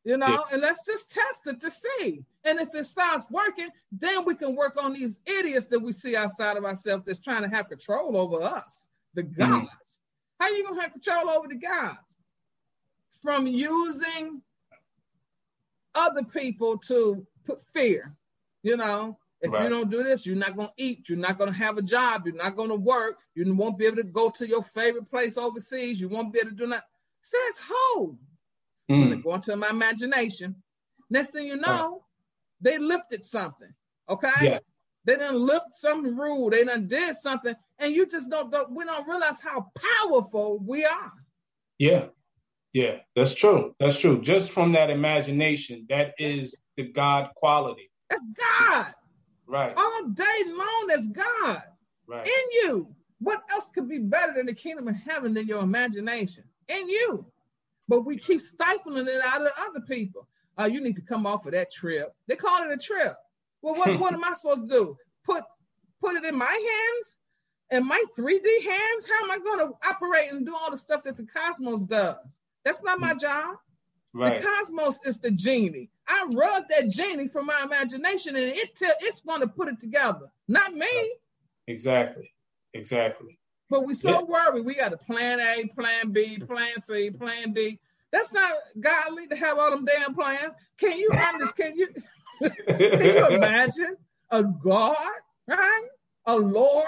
You know, yeah. and let's just test it to see. And if it starts working, then we can work on these idiots that we see outside of ourselves that's trying to have control over us, the mm. gods. Mm. How you gonna have control over the gods? From using other people to put fear. You know, if right. you don't do this, you're not gonna eat. You're not gonna have a job. You're not gonna work. You won't be able to go to your favorite place overseas. You won't be able to do that. Says who? Mm. Go into my imagination. Next thing you know, they lifted something. Okay. Yeah. They didn't lift some rule. They done did something, and you just don't, don't. We don't realize how powerful we are. Yeah. Yeah, that's true. That's true. Just from that imagination, that is the God quality. That's God. Right. All day long, as God. Right. In you. What else could be better than the kingdom of heaven than your imagination? In you. But we keep stifling it out of other people. Uh, you need to come off of that trip. They call it a trip. Well, what, what am I supposed to do? Put put it in my hands? In my 3D hands? How am I going to operate and do all the stuff that the cosmos does? That's not my job. Right. The cosmos is the genie. I rub that genie from my imagination and it tell it's going to put it together, not me. Exactly. Exactly. But we so yeah. worried. We got a plan A, plan B, plan C, plan D. That's not godly to have all them damn plans. Can you understand? Can you (laughs) can you (laughs) imagine a God, right? A Lord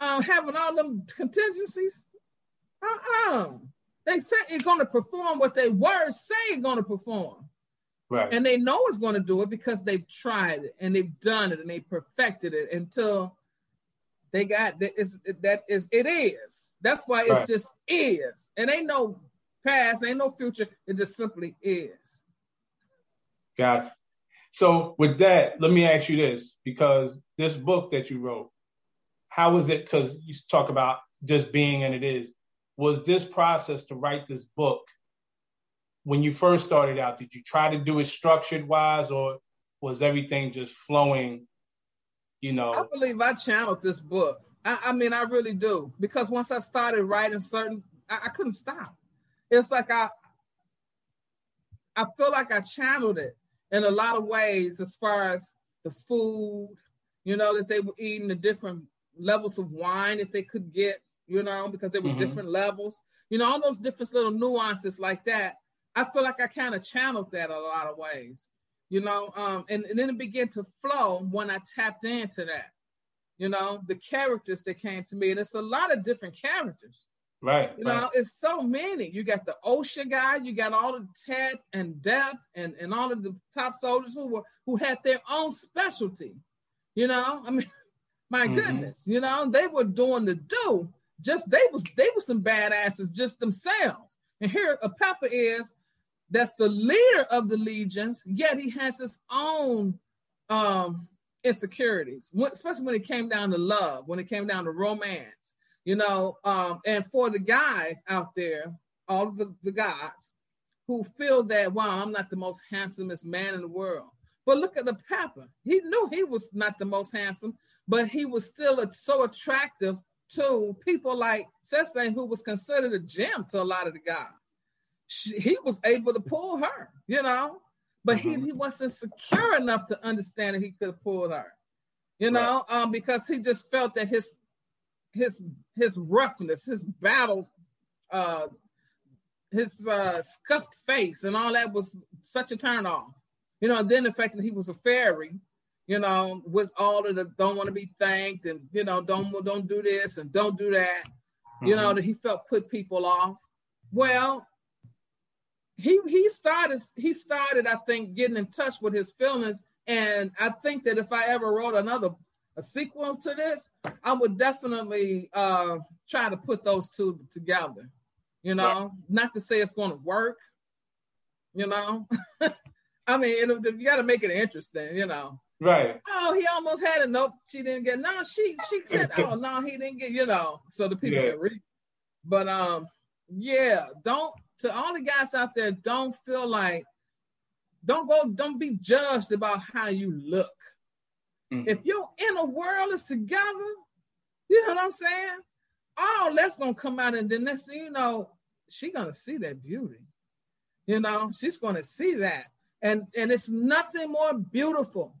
um, having all them contingencies? Uh-uh. They say it's going to perform what they were saying going to perform. Right. And they know it's going to do it because they've tried it and they've done it and they perfected it until they got that is that is it is. That's why it's right. just is. And ain't no past, ain't no future. It just simply is. Gotcha. So with that, let me ask you this, because this book that you wrote, how was it? Because you talk about just being and it is was this process to write this book when you first started out did you try to do it structured wise or was everything just flowing you know? I believe i channeled this book. I, I mean i really do. Because once i started writing certain I, I couldn't stop. It's like i i feel like i channeled it in a lot of ways as far as the food you know that they were eating the different levels of wine that they could get you know, because there were mm-hmm. different levels, you know, all those different little nuances like that. I feel like I kind of channeled that a lot of ways, you know, um, and, and then it began to flow when I tapped into that, you know, the characters that came to me. And it's a lot of different characters. Right. You right. know, it's so many. You got the OSHA guy, you got all the Ted and Death and, and all of the top soldiers who were who had their own specialty. You know, I mean, (laughs) my mm-hmm. goodness, you know, they were doing the do, just they was they were some badasses just themselves. And here a Pepper is that's the leader of the legions, yet he has his own um insecurities, especially when it came down to love, when it came down to romance, you know. Um, and for the guys out there, all of the, the guys who feel that, wow, I'm not the most handsomest man in the world. But look at the Papa. He knew he was not the most handsome, but he was still so attractive to people like Cece, who was considered a gem to a lot of the guys. She, he was able to pull her, you know, but mm-hmm. he, he wasn't secure enough to understand that he could have pulled her, you know, right. um, because he just felt that his his his roughness, his battle, uh, his uh, scuffed face, and all that was such a turn off. You know, then the fact that he was a fairy, you know, with all of the don't want to be thanked and you know, don't don't do this and don't do that. Mm-hmm. You know, mm-hmm. that he felt put people off. Well, he he started he started, I think, getting in touch with his feelings. And I think that if I ever wrote another a sequel to this, I would definitely uh try to put those two together. You know, right. not to say it's going to work, you know. (laughs) I mean, you got to make it interesting, you know. Right. Oh, he almost had it. Nope, she didn't get. No, she she (laughs) said, oh no, he didn't get. You know, so the people yeah. can read. But um, yeah, don't to all the guys out there, don't feel like, don't go, don't be judged about how you look. Mm-hmm. If your inner world is together, you know what I'm saying? All that's gonna come out, and then next thing you know, she's gonna see that beauty. You know, she's gonna see that. And and it's nothing more beautiful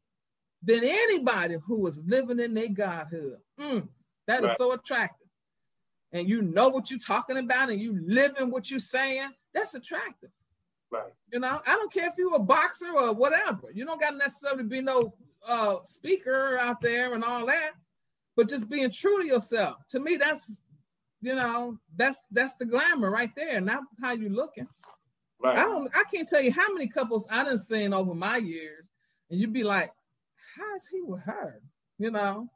than anybody who is living in their godhood. Mm, that right. is so attractive. And you know what you're talking about and you live in what you're saying, that's attractive. Right. You know, I don't care if you're a boxer or whatever. You don't got to necessarily be no uh, speaker out there and all that, but just being true to yourself. To me, that's you know, that's that's the glamour right there, not how you looking. Right. I don't. I can't tell you how many couples I done seen over my years, and you'd be like, "How is he with her?" You know,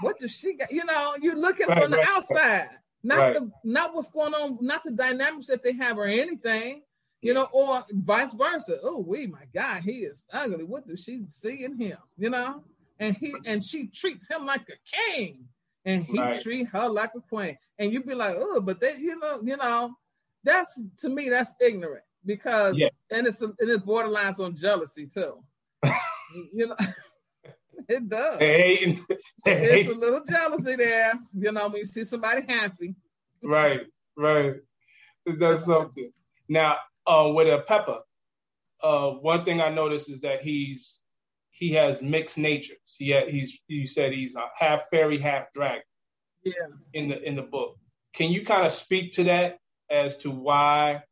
what does she got? You know, you're looking right, from the right, outside, not the not what's going on, not the dynamics that they have or anything you know, or vice versa. Oh, we, my God, he is ugly. What does she see in him? You know, and he and she treats him like a king, and he right. treat her like a queen. And you'd be like, oh, but they, you know, you know, that's to me, that's ignorant because, yeah. and it's and it borderlines on jealousy too. (laughs) you know. It does. Hey, It's (laughs) a little jealousy there, you know, when you see somebody happy. Right, right. That's something. Now, uh, with a Pepa, uh, one thing I noticed is that he's he has mixed natures. He had, he's you said he's a half fairy, half dragon. Yeah. In the in the book, can you kind of speak to that as to why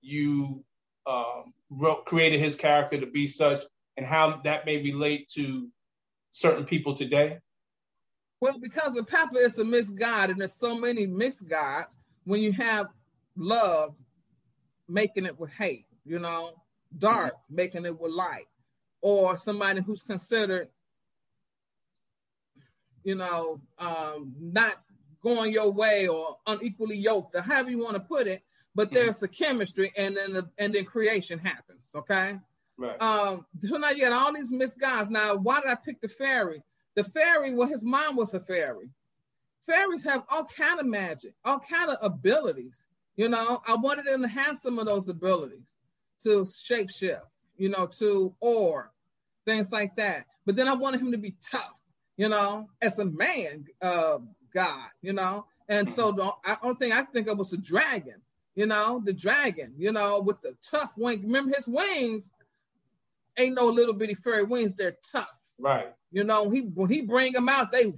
you um, wrote, created his character to be such, and how that may relate to certain people today? Well, because Apapa is a mixed god, and there's so many mixed gods. When you have love, making it with hate, you know, dark mm-hmm. making it with light, or somebody who's considered, you know, um, not going your way or unequally yoked, or however you want to put it. But mm-hmm. there's a chemistry, and then the, and then creation happens. Okay. Right. Um, so now you got all these missed guys. Now, why did I pick the fairy? The fairy, well, his mom was a fairy. Fairies have all kind of magic, all kind of abilities. You know, I wanted him to have some of those abilities to shapeshift, you know, to or things like that. But then I wanted him to be tough, you know, as a man, uh, God, you know. And so the only thing I think of was the dragon, you know, the dragon, you know, with the tough wing. Remember his wings ain't no little bitty furry wings; they're tough. Right. You know, he when he bring them out, they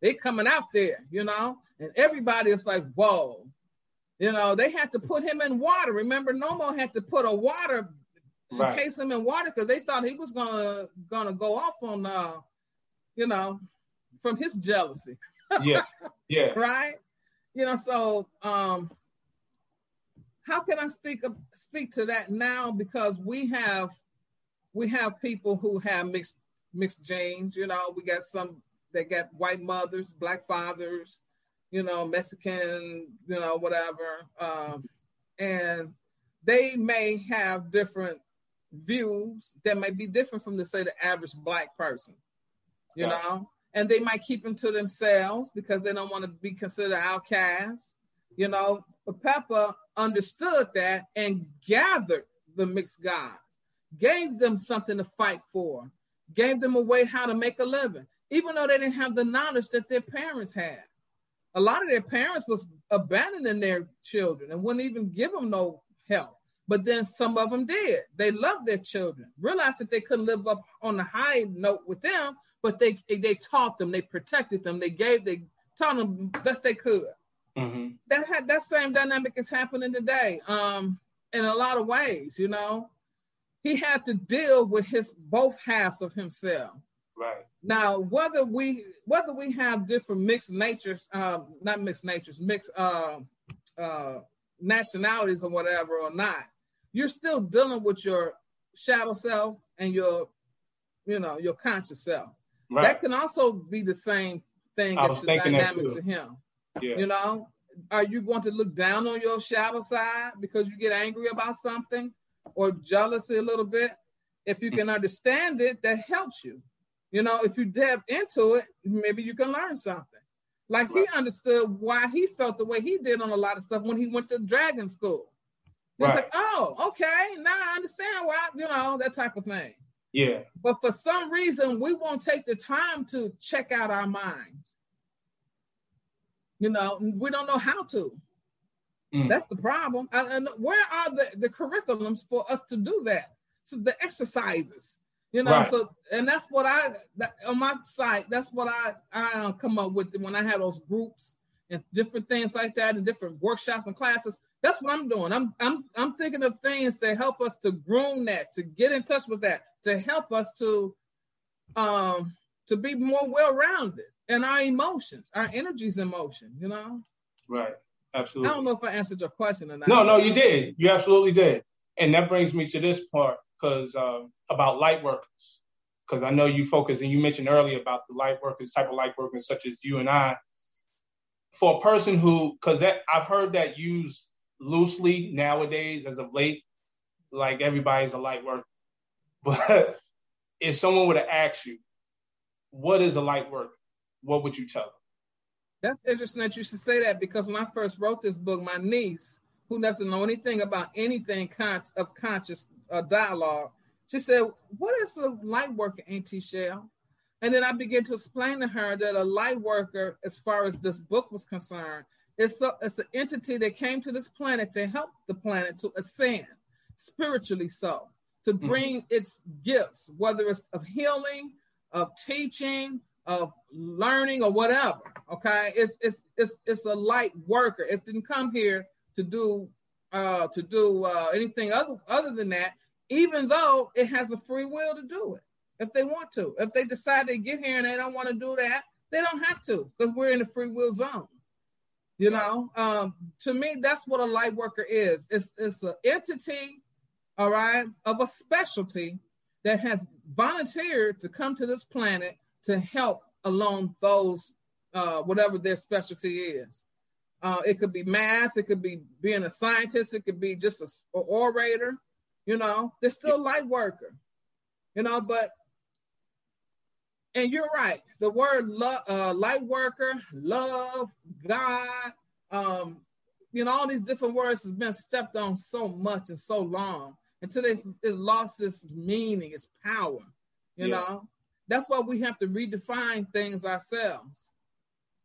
they coming out there, you know, and everybody is like, whoa, you know, they had to put him in water. Remember, Nommo had to put a water, right. encase him in water because they thought he was gonna gonna go off on, uh, you know, from his jealousy. (laughs) yeah, yeah, right. You know, so um, how can I speak speak to that now? Because we have we have people who have mixed mixed genes. You know, we got some that got white mothers, black fathers you know, Mexican, you know, whatever. Um, and they may have different views that may be different from the say the average black person, you yeah. know, and they might keep them to themselves because they don't want to be considered outcasts. You know, Pepa understood that and gathered the mixed gods, gave them something to fight for, gave them a way how to make a living, even though they didn't have the knowledge that their parents had a lot of their parents was abandoning their children and wouldn't even give them no help. But then some of them did. They loved their children, realized that they couldn't live up on the high note with them, but they they taught them, they protected them, they gave, they taught them best they could. Mm-hmm. That had that same dynamic is happening today. Um, in a lot of ways, you know, he had to deal with his both halves of himself. Right. Now, whether we whether we have different mixed natures, um, not mixed natures, mixed uh, uh, nationalities or whatever or not, you're still dealing with your shadow self and your, you know, your conscious self. Right. That can also be the same thing I was the dynamics of him. Yeah. You know, are you going to look down on your shadow side because you get angry about something or jealousy a little bit? If you can understand it, that helps you. You know, if you delve into it, maybe you can learn something. Like right. he understood why he felt the way he did on a lot of stuff when he went to dragon school. He's right. like, oh, okay, now I understand why, you know, that type of thing. Yeah. But for some reason, we won't take the time to check out our minds. You know, we don't know how to. Mm. That's the problem. And where are the, the curriculums for us to do that? So the exercises, you know. Right. So and that's what I that, on my site. That's what I I um, come up with when I have those groups and different things like that, and different workshops and classes. That's what I'm doing. I'm I'm I'm thinking of things to help us to groom that, to get in touch with that, to help us to um to be more well-rounded in our emotions, our energies in motion, you know? Right. Absolutely. I don't know if I answered your question or not. No, no, you did. You absolutely did. And that brings me to this part because uh, about light workers, because I know you focus and you mentioned earlier about the light workers, type of light workers such as you and I. For a person who, because that I've heard that used loosely nowadays as of late, like everybody's a light worker. (laughs) But if someone were to ask you, what is a light worker? What would you tell them? That's interesting that you should say that because when I first wrote this book, my niece, who doesn't know anything about anything con- of conscious uh, dialogue, she said, What is a light worker, Auntie Shell? And then I began to explain to her that a light worker, as far as this book was concerned, it's, a, it's an entity that came to this planet to help the planet to ascend, spiritually so, to mm-hmm. bring mm-hmm. its gifts, whether it's of healing, of teaching, of learning or whatever. Okay, it's it's it's it's a light worker. It didn't come here to do uh to do uh anything other other than that. Even though it has a free will to do it, if they want to. If they decide they get here and they don't want to do that, they don't have to because we're in the free will zone. You know, um, to me, that's what a light worker is. It's it's an entity, all right, of a specialty that has volunteered to come to this planet to help along those uh, whatever their specialty is. Uh, it could be math, it could be being a scientist, it could be just a, a orator. You know, they're still light worker. You know, but and you're right. The word lo- uh, light worker, love, God, um, you know, all these different words has been stepped on so much and so long until it's, it lost its meaning, its power. You yeah. know, that's why we have to redefine things ourselves.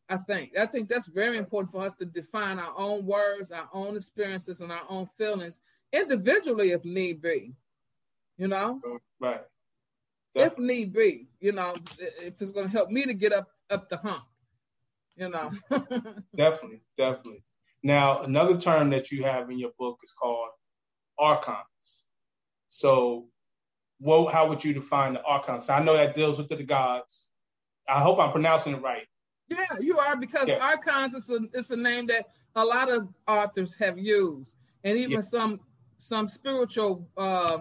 I think. I think that's very important for us to define our own words, our own experiences, and our own feelings individually if need be. You know? Right. Definitely. If need be, you know, if it's gonna help me to get up up the hump. You know. (laughs) definitely, definitely. Now, another term that you have in your book is called archons. So what, how would you define the archons? I know that deals with the gods. I hope I'm pronouncing it right. Yeah, you are because yeah. archons is a it's a name that a lot of authors have used, and even yeah. some some spiritual uh,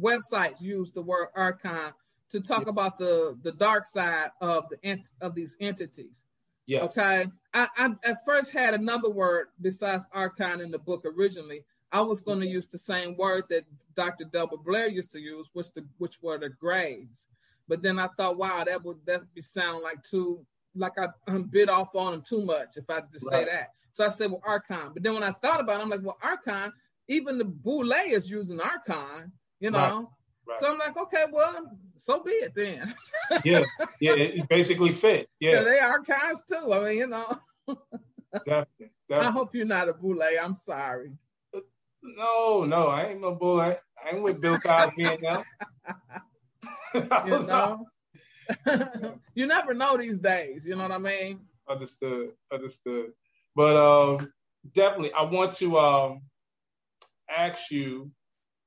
websites use the word archon to talk yeah. about the the dark side of the ent- of these entities. Yeah. Okay. I, I at first had another word besides archon in the book originally, I was going to use the same word that Dr. Delbert Blair used to use, which the which were the graves. But then I thought, wow, that would that be sound like too like I um, bit off on him too much if I just right. say that. So I said, well, Archon. But then when I thought about it, I'm like, well, Archon, even the Boule is using Archon, you know. Right. Right. So I'm like, okay, well, so be it then. yeah, yeah, it basically fit. (laughs) Yeah. yeah, they archives too. I mean, you know. definitely, (laughs) definitely. I hope you're not a boule. I'm sorry. No, no, I ain't no. I, I ain't with Bill Cosby now. (laughs) you know, (laughs) you never know these days. You know what I mean? Understood. Understood. But um, definitely, I want to um, ask you,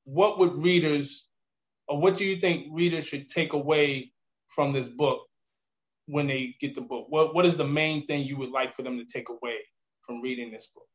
what would readers, or what do you think readers should take away from this book when they get the book? What What is the main thing you would like for them to take away from reading this book?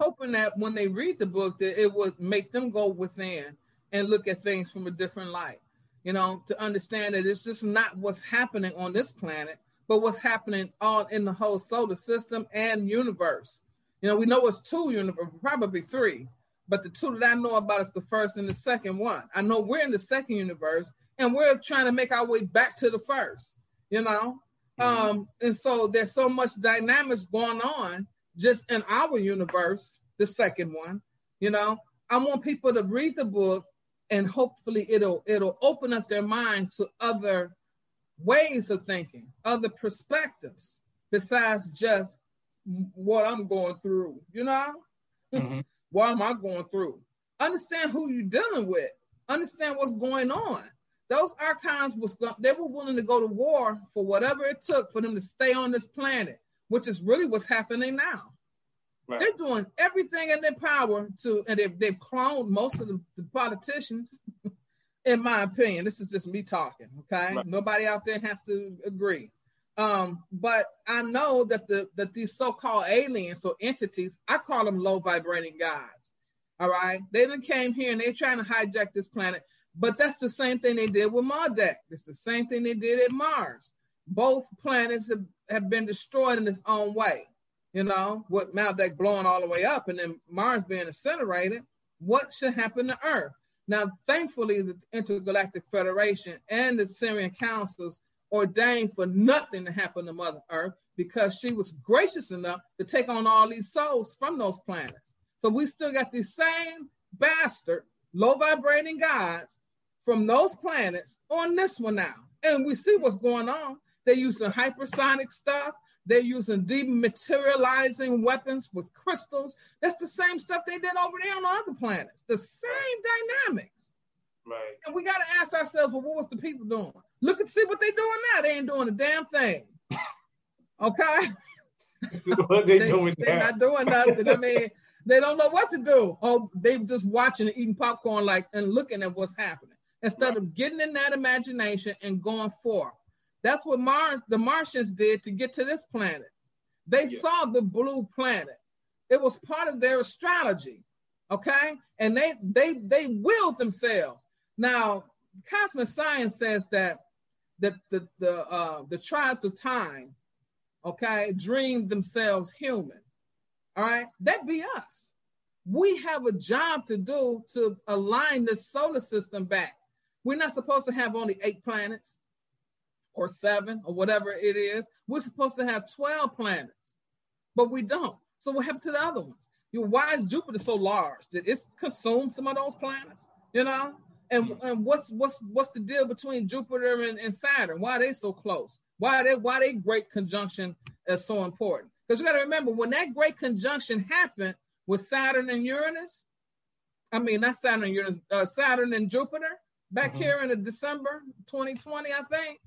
hoping that when they read the book that it would make them go within and look at things from a different light you know to understand that it's just not what's happening on this planet but what's happening all in the whole solar system and universe. You know we know it's two universe probably three but the two that i know about is the first and the second one. I know we're in the second universe and we're trying to make our way back to the first you know? Mm-hmm. um and so there's so much dynamics going on just in our universe, the second one, you know, I want people to read the book and hopefully it'll it'll open up their minds to other ways of thinking, other perspectives besides just what I'm going through, you know? Mm-hmm. (laughs) what am I going through? Understand who you're dealing with. Understand what's going on. Those archons was they were willing to go to war for whatever it took for them to stay on this planet, which is really what's happening now. Right. They're doing everything in their power to, and they've, they've cloned most of the, the politicians. (laughs) in my opinion, this is just me talking. Okay, right. nobody out there has to agree. Um, but I know that the that these so-called aliens or entities, I call them low vibrating gods. All right, they then came here and they're trying to hijack this planet. But that's the same thing they did with Marduk. It's the same thing they did at Mars. Both planets have, have been destroyed in its own way. You know, with Marduk blowing all the way up and then Mars being incinerated. What should happen to Earth? Now, thankfully, the Intergalactic Federation and the Sirian councils ordained for nothing to happen to Mother Earth because she was gracious enough to take on all these souls from those planets. So we still got these same bastard, low vibrating gods from those planets on this one now. And we see what's going on. They're using hypersonic stuff. They're using dematerializing weapons with crystals. That's the same stuff they did over there on other planets. The same dynamics. Right. And we got to ask ourselves, well, what was the people doing? Look and see what they're doing now. They ain't doing a damn thing. (laughs) Okay. what they, they doing They're not doing nothing. I mean, (laughs) they don't know what to do. Oh, they just watching and eating popcorn, like and looking at what's happening instead right. of getting in that imagination and going forth. That's what Mars, the Martians did to get to this planet. They yeah. saw the blue planet. It was part of their strategy. Okay. And they they they willed themselves. Now, cosmic science says that the the the uh the tribes of time, okay, dreamed themselves human. All right, that be us. We have a job to do to align the solar system back. We're not supposed to have only eight planets or seven or whatever it is. We're supposed to have 12 planets, but we don't. So what happened to the other ones? You know, why is Jupiter so large? Did it consume some of those planets? You know? And, and what's what's what's the deal between Jupiter and, and Saturn? Why are they so close? Why are they why they great conjunction is so important? Because you got to remember when that great conjunction happened with Saturn and Uranus, I mean not Saturn and Uranus, uh, Saturn and Jupiter, back mm-hmm. here in the December 2020, I think.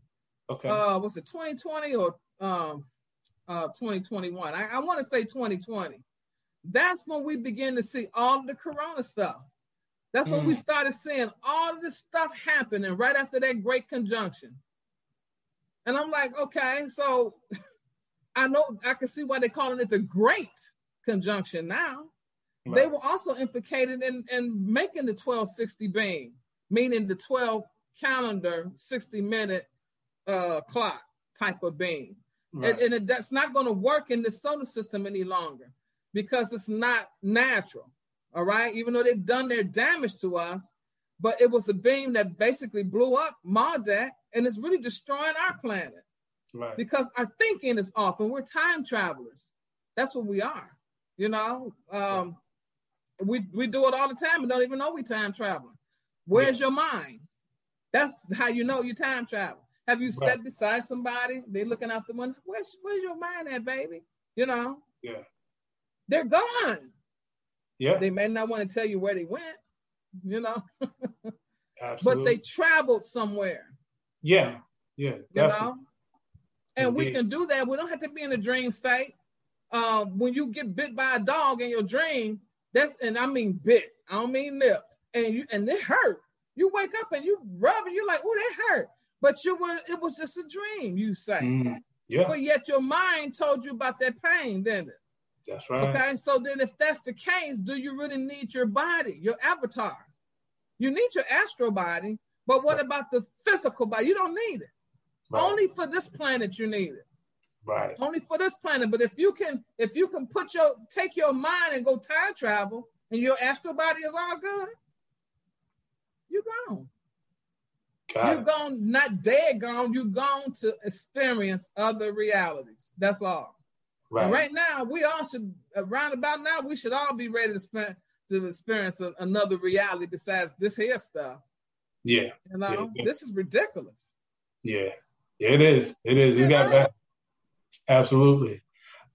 Okay. Uh, was it 2020 or um, uh, 2021? I, I want to say 2020. That's when we begin to see all of the Corona stuff. That's mm. when we mm. started seeing all of this stuff happening right after that great conjunction. And I'm like, okay, so (laughs) I know I can see why they're calling it the great conjunction now. Right. They were also implicated in, in making the 1260 beam meaning the 12 calendar 60 minute uh, clock type of being. Right. And, and it, that's not going to work in the solar system any longer because it's not natural. All right. Even though they've done their damage to us, but it was a beam that basically blew up Marduk and it's really destroying our planet. Right. Because our thinking is off and we're time travelers. That's what we are. You know, um, we, we do it all the time and don't even know we time traveling. Where's yeah. your mind? That's how you know you time travel. Have you right. sat beside somebody? They looking out the window. Where's where's your mind at, baby? You know. Yeah. They're gone. Yeah. They may not want to tell you where they went. You know. Absolutely. (laughs) But they traveled somewhere. Yeah. Yeah. Definitely. You know. And Indeed. we can do that. We don't have to be in a dream state. Um, when you get bit by a dog in your dream, that's and I mean bit. I don't mean lips and you and it hurt. You wake up and you rub and you're like, oh, that hurt. But you were it was just a dream, you say. Mm, yeah. But yet your mind told you about that pain, didn't it? That's right. Okay. So then if that's the case, do you really need your body, your avatar? You need your astral body, but what about the physical body? You don't need it. Right. Only for this planet you need it. Right. Only for this planet. But if you can, if you can put your take your mind and go time travel, and your astral body is all good, you're gone. Got you're gone, not dead gone. You're gone to experience other realities. That's all. Right. Right now, we all should around about now. We should all be ready to spend to experience a, another reality besides this here stuff. Yeah. You know, yeah, yeah. this is ridiculous. Yeah. yeah, it is. It is. Got back. Absolutely.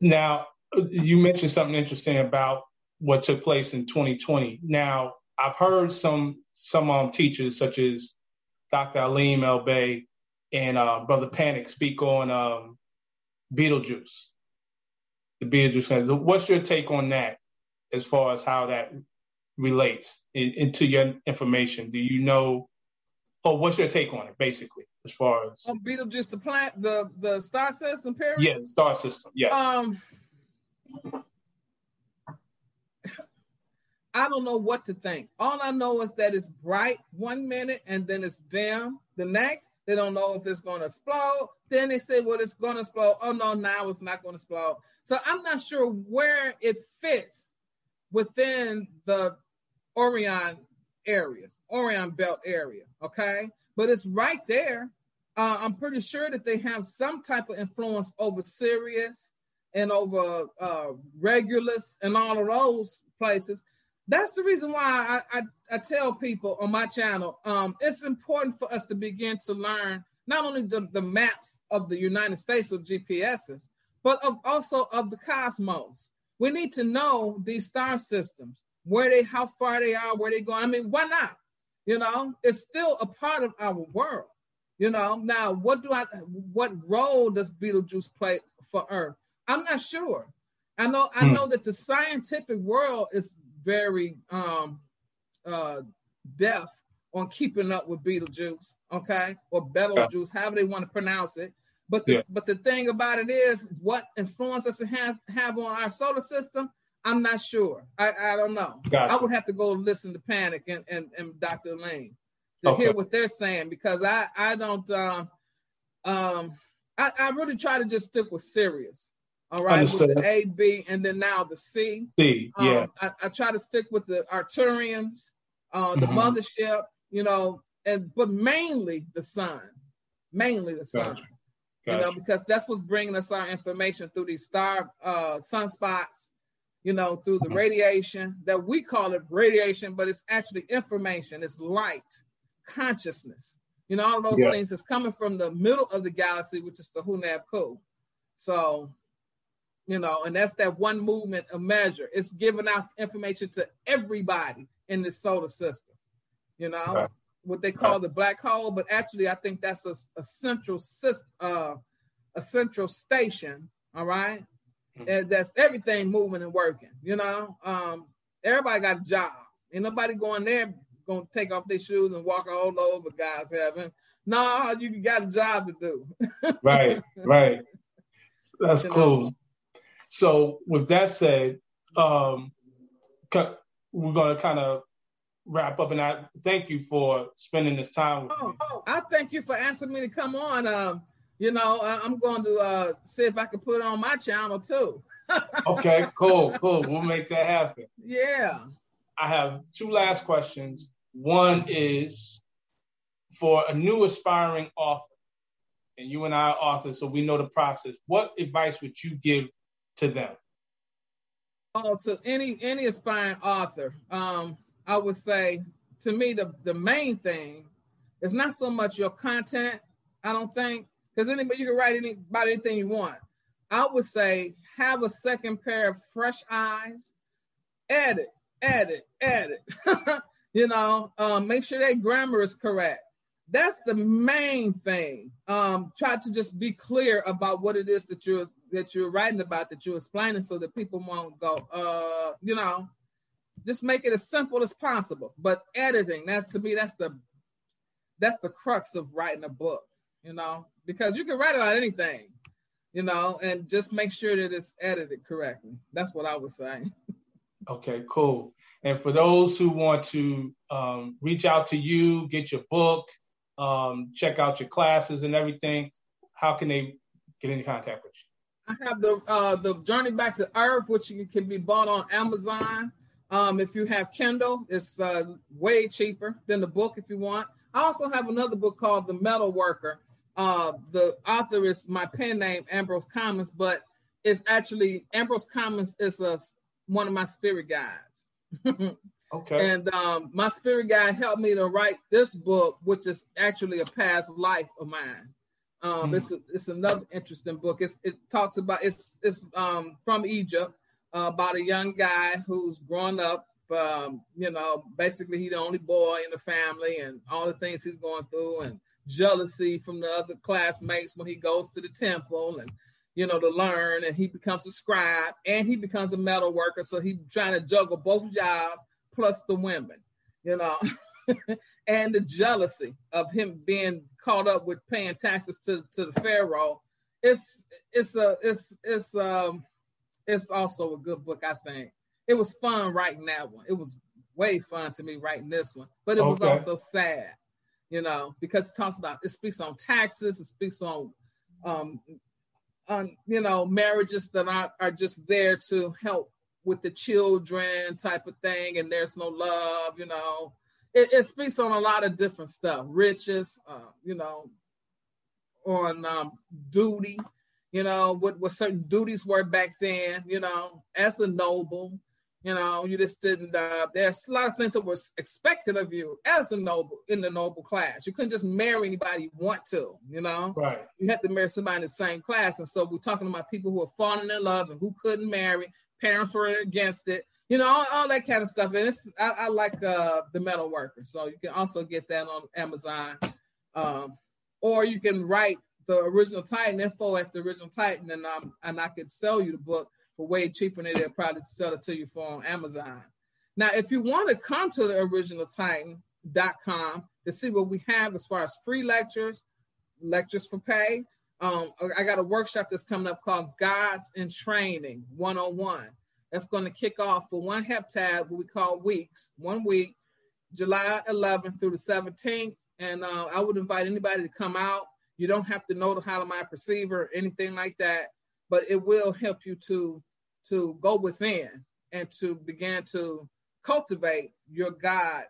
Now, you mentioned something interesting about what took place in 2020. Now, I've heard some some um, teachers such as Dr. Alim El Bay and uh, Brother Panic speak on um, Betelgeuse, the Betelgeuse. What's your take on that, as far as how that relates in, into your information? Do you know, or what's your take on it, basically, as far as on Betelgeuse, the plant, the the star system, period? Yeah, star system. Yes. Um, I don't know what to think. All I know is that it's bright one minute and then it's dim the next. They don't know if it's going to explode. Then they say, well, it's going to explode. Oh, no, now it's not going to explode. So I'm not sure where it fits within the Orion area, Orion belt area. Okay. But it's right there. Uh, I'm pretty sure that they have some type of influence over Sirius and over uh, Regulus and all of those places that's the reason why I, I, I, tell people on my channel um, it's important for us to begin to learn not only the, the maps of the United States of GPSs, but of, also of the cosmos. We need to know these star systems, where they, how far they are, where they're going. I mean, why not? You know, it's still a part of our world. You know, now what do I, what role does Betelgeuse play for Earth? I'm not sure. I know, I hmm. know that the scientific world is very um uh deaf on keeping up with Betelgeuse, okay, or Beetlejuice, yeah. however they want to pronounce it. But the, yeah. but the thing about it is, what influence does it have have on our solar system? I'm not sure. I, I don't know. Gotcha. I would have to go listen to Panic and, and, and Dr. Lane to okay. hear what they're saying because I I don't um um I, I really try to just stick with Sirius. All right, Understood. with the A, B, and then now the C. C, um, yeah. I, I, try to stick with the Arcturians, uh, the mm-hmm. mothership, you know, and but mainly the sun, mainly the sun. Gotcha. Gotcha. You know, because that's what's bringing us our information through these star uh, sunspots, you know, through the mm-hmm. radiation that we call it radiation, but it's actually information. It's light, consciousness. You know, all of those yeah. things is coming from the middle of the galaxy, which is the Hunab Ku. So you know, and that's that one movement of measure. It's giving out information to everybody in the solar system, you know, right. what they call right. the black hole. But actually, I think that's a, a central system, uh, a central station. All right? mm-hmm. and that's everything moving and working. You know, um, everybody got a job. Ain't nobody going there gonna take off their shoes and walk all over God's heaven. No, you got a job to do. right, right. (laughs) That's you cool. Know? So with that said, um, we're going to kind of wrap up, and I thank you for spending this time with oh, me. Oh, I thank you for asking me to come on. Um, you know, I'm going to uh, see if I can put it on my channel too. (laughs) okay, cool, cool. We'll make that happen. Yeah. I have two last questions. One is for a new aspiring author, and you and I are authors, so we know the process. What advice would you give to them? Oh, to any any aspiring author, um, I would say to me the the main thing is not so much your content. I don't think because anybody you can write any, about anything you want. I would say have a second pair of fresh eyes, edit, edit, edit. (laughs) you know, um, make sure that grammar is correct. That's the main thing. Um, try to just be clear about what it is that you're that you're writing about that you're explaining so that people won't go, uh, you know, just make it as simple as possible. But editing, that's to me, that's the that's the crux of writing a book, you know, because you can write about anything, you know, and just make sure that it's edited correctly. That's what I was saying. Okay, cool. And for those who want to um, reach out to you, get your book, um, check out your classes and everything, how can they get in contact with you? I have the uh, the Journey Back to Earth, which can be bought on Amazon. Um, if you have Kindle, it's uh, way cheaper than the book if you want. I also have another book called The Metal Worker. Uh, the author is my pen name, Ambrose Commons, but it's actually Ambrose Commons is a, one of my spirit guides. (laughs) okay. And um, my spirit guide helped me to write this book, which is actually a past life of mine. Um, mm. It's a, it's another interesting book. It's, it talks about it's it's um, from Egypt, uh, about a young guy who's growing up. Um, you know, basically he's the only boy in the family, and all the things he's going through, and jealousy from the other classmates when he goes to the temple, and you know, to learn, and he becomes a scribe, and he becomes a metal worker. So he's trying to juggle both jobs plus the women, you know, (laughs) and the jealousy of him being caught up with paying taxes to to the pharaoh. It's it's a it's it's um it's also a good book, I think. It was fun writing that one. It was way fun to me writing this one, but it okay. was also sad, you know, because it talks about it speaks on taxes, it speaks on um on you know marriages that are, are just there to help with the children type of thing and there's no love you know it, it speaks on a lot of different stuff riches uh, you know on um, duty you know, what, what certain duties were back then, you know, as a noble, you know, you just didn't, uh, there's a lot of things that was expected of you as a noble in the noble class. You couldn't just marry anybody you want to, you know? Right. You had to marry somebody in the same class. And so we're talking about people who are falling in love and who couldn't marry, parents were against it, you know, all, all that kind of stuff. And it's, I, I like uh, the metal worker. So you can also get that on Amazon. Um, or you can write the original Titan info at the original Titan, and um, and I could sell you the book for way cheaper than they'll probably sell it to you for on Amazon. Now, if you want to come to the original Titan.com to see what we have as far as free lectures, lectures for pay, um, I got a workshop that's coming up called Gods in Training 101. That's going to kick off for one heptad, what we call weeks, one week, July 11th through the 17th. And uh, I would invite anybody to come out you don't have to know the Holomind perceiver or anything like that, but it will help you to to go within and to begin to cultivate your God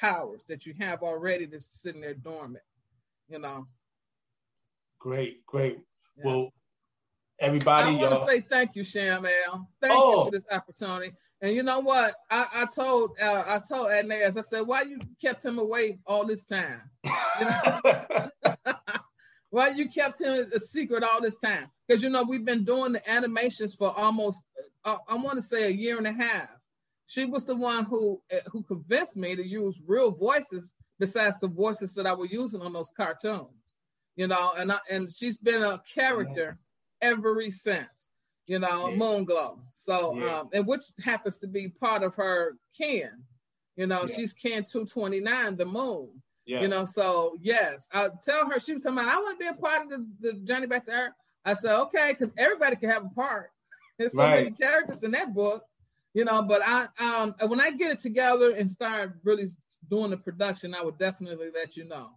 powers that you have already that's sitting there dormant. You know. Great, great. Yeah. Well, everybody, I want to say thank you, Shamel. Thank oh. you for this opportunity. And you know what? I, I told uh, I told Adnez, I said, why you kept him away all this time? You know? (laughs) (laughs) Why you kept him a secret all this time? Because you know we've been doing the animations for almost uh, I want to say a year and a half. She was the one who uh, who convinced me to use real voices besides the voices that I was using on those cartoons. You know, and I, and she's been a character ever since. You know, yeah. Moonglow. So yeah. um, and which happens to be part of her kin. You know, yeah. she's kin 229, the moon. Yes. You know, so yes, I tell her she was talking about I want to be a part of the, the journey back to Earth. I said, okay, because everybody can have a part. (laughs) There's so right. many characters in that book, you know. But I, um, when I get it together and start really doing the production, I would definitely let you know.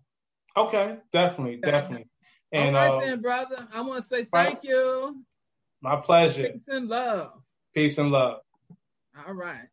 Okay, definitely, definitely. And All right uh, then, brother. I want to say thank right. you. My pleasure. Peace and love. Peace and love. All right.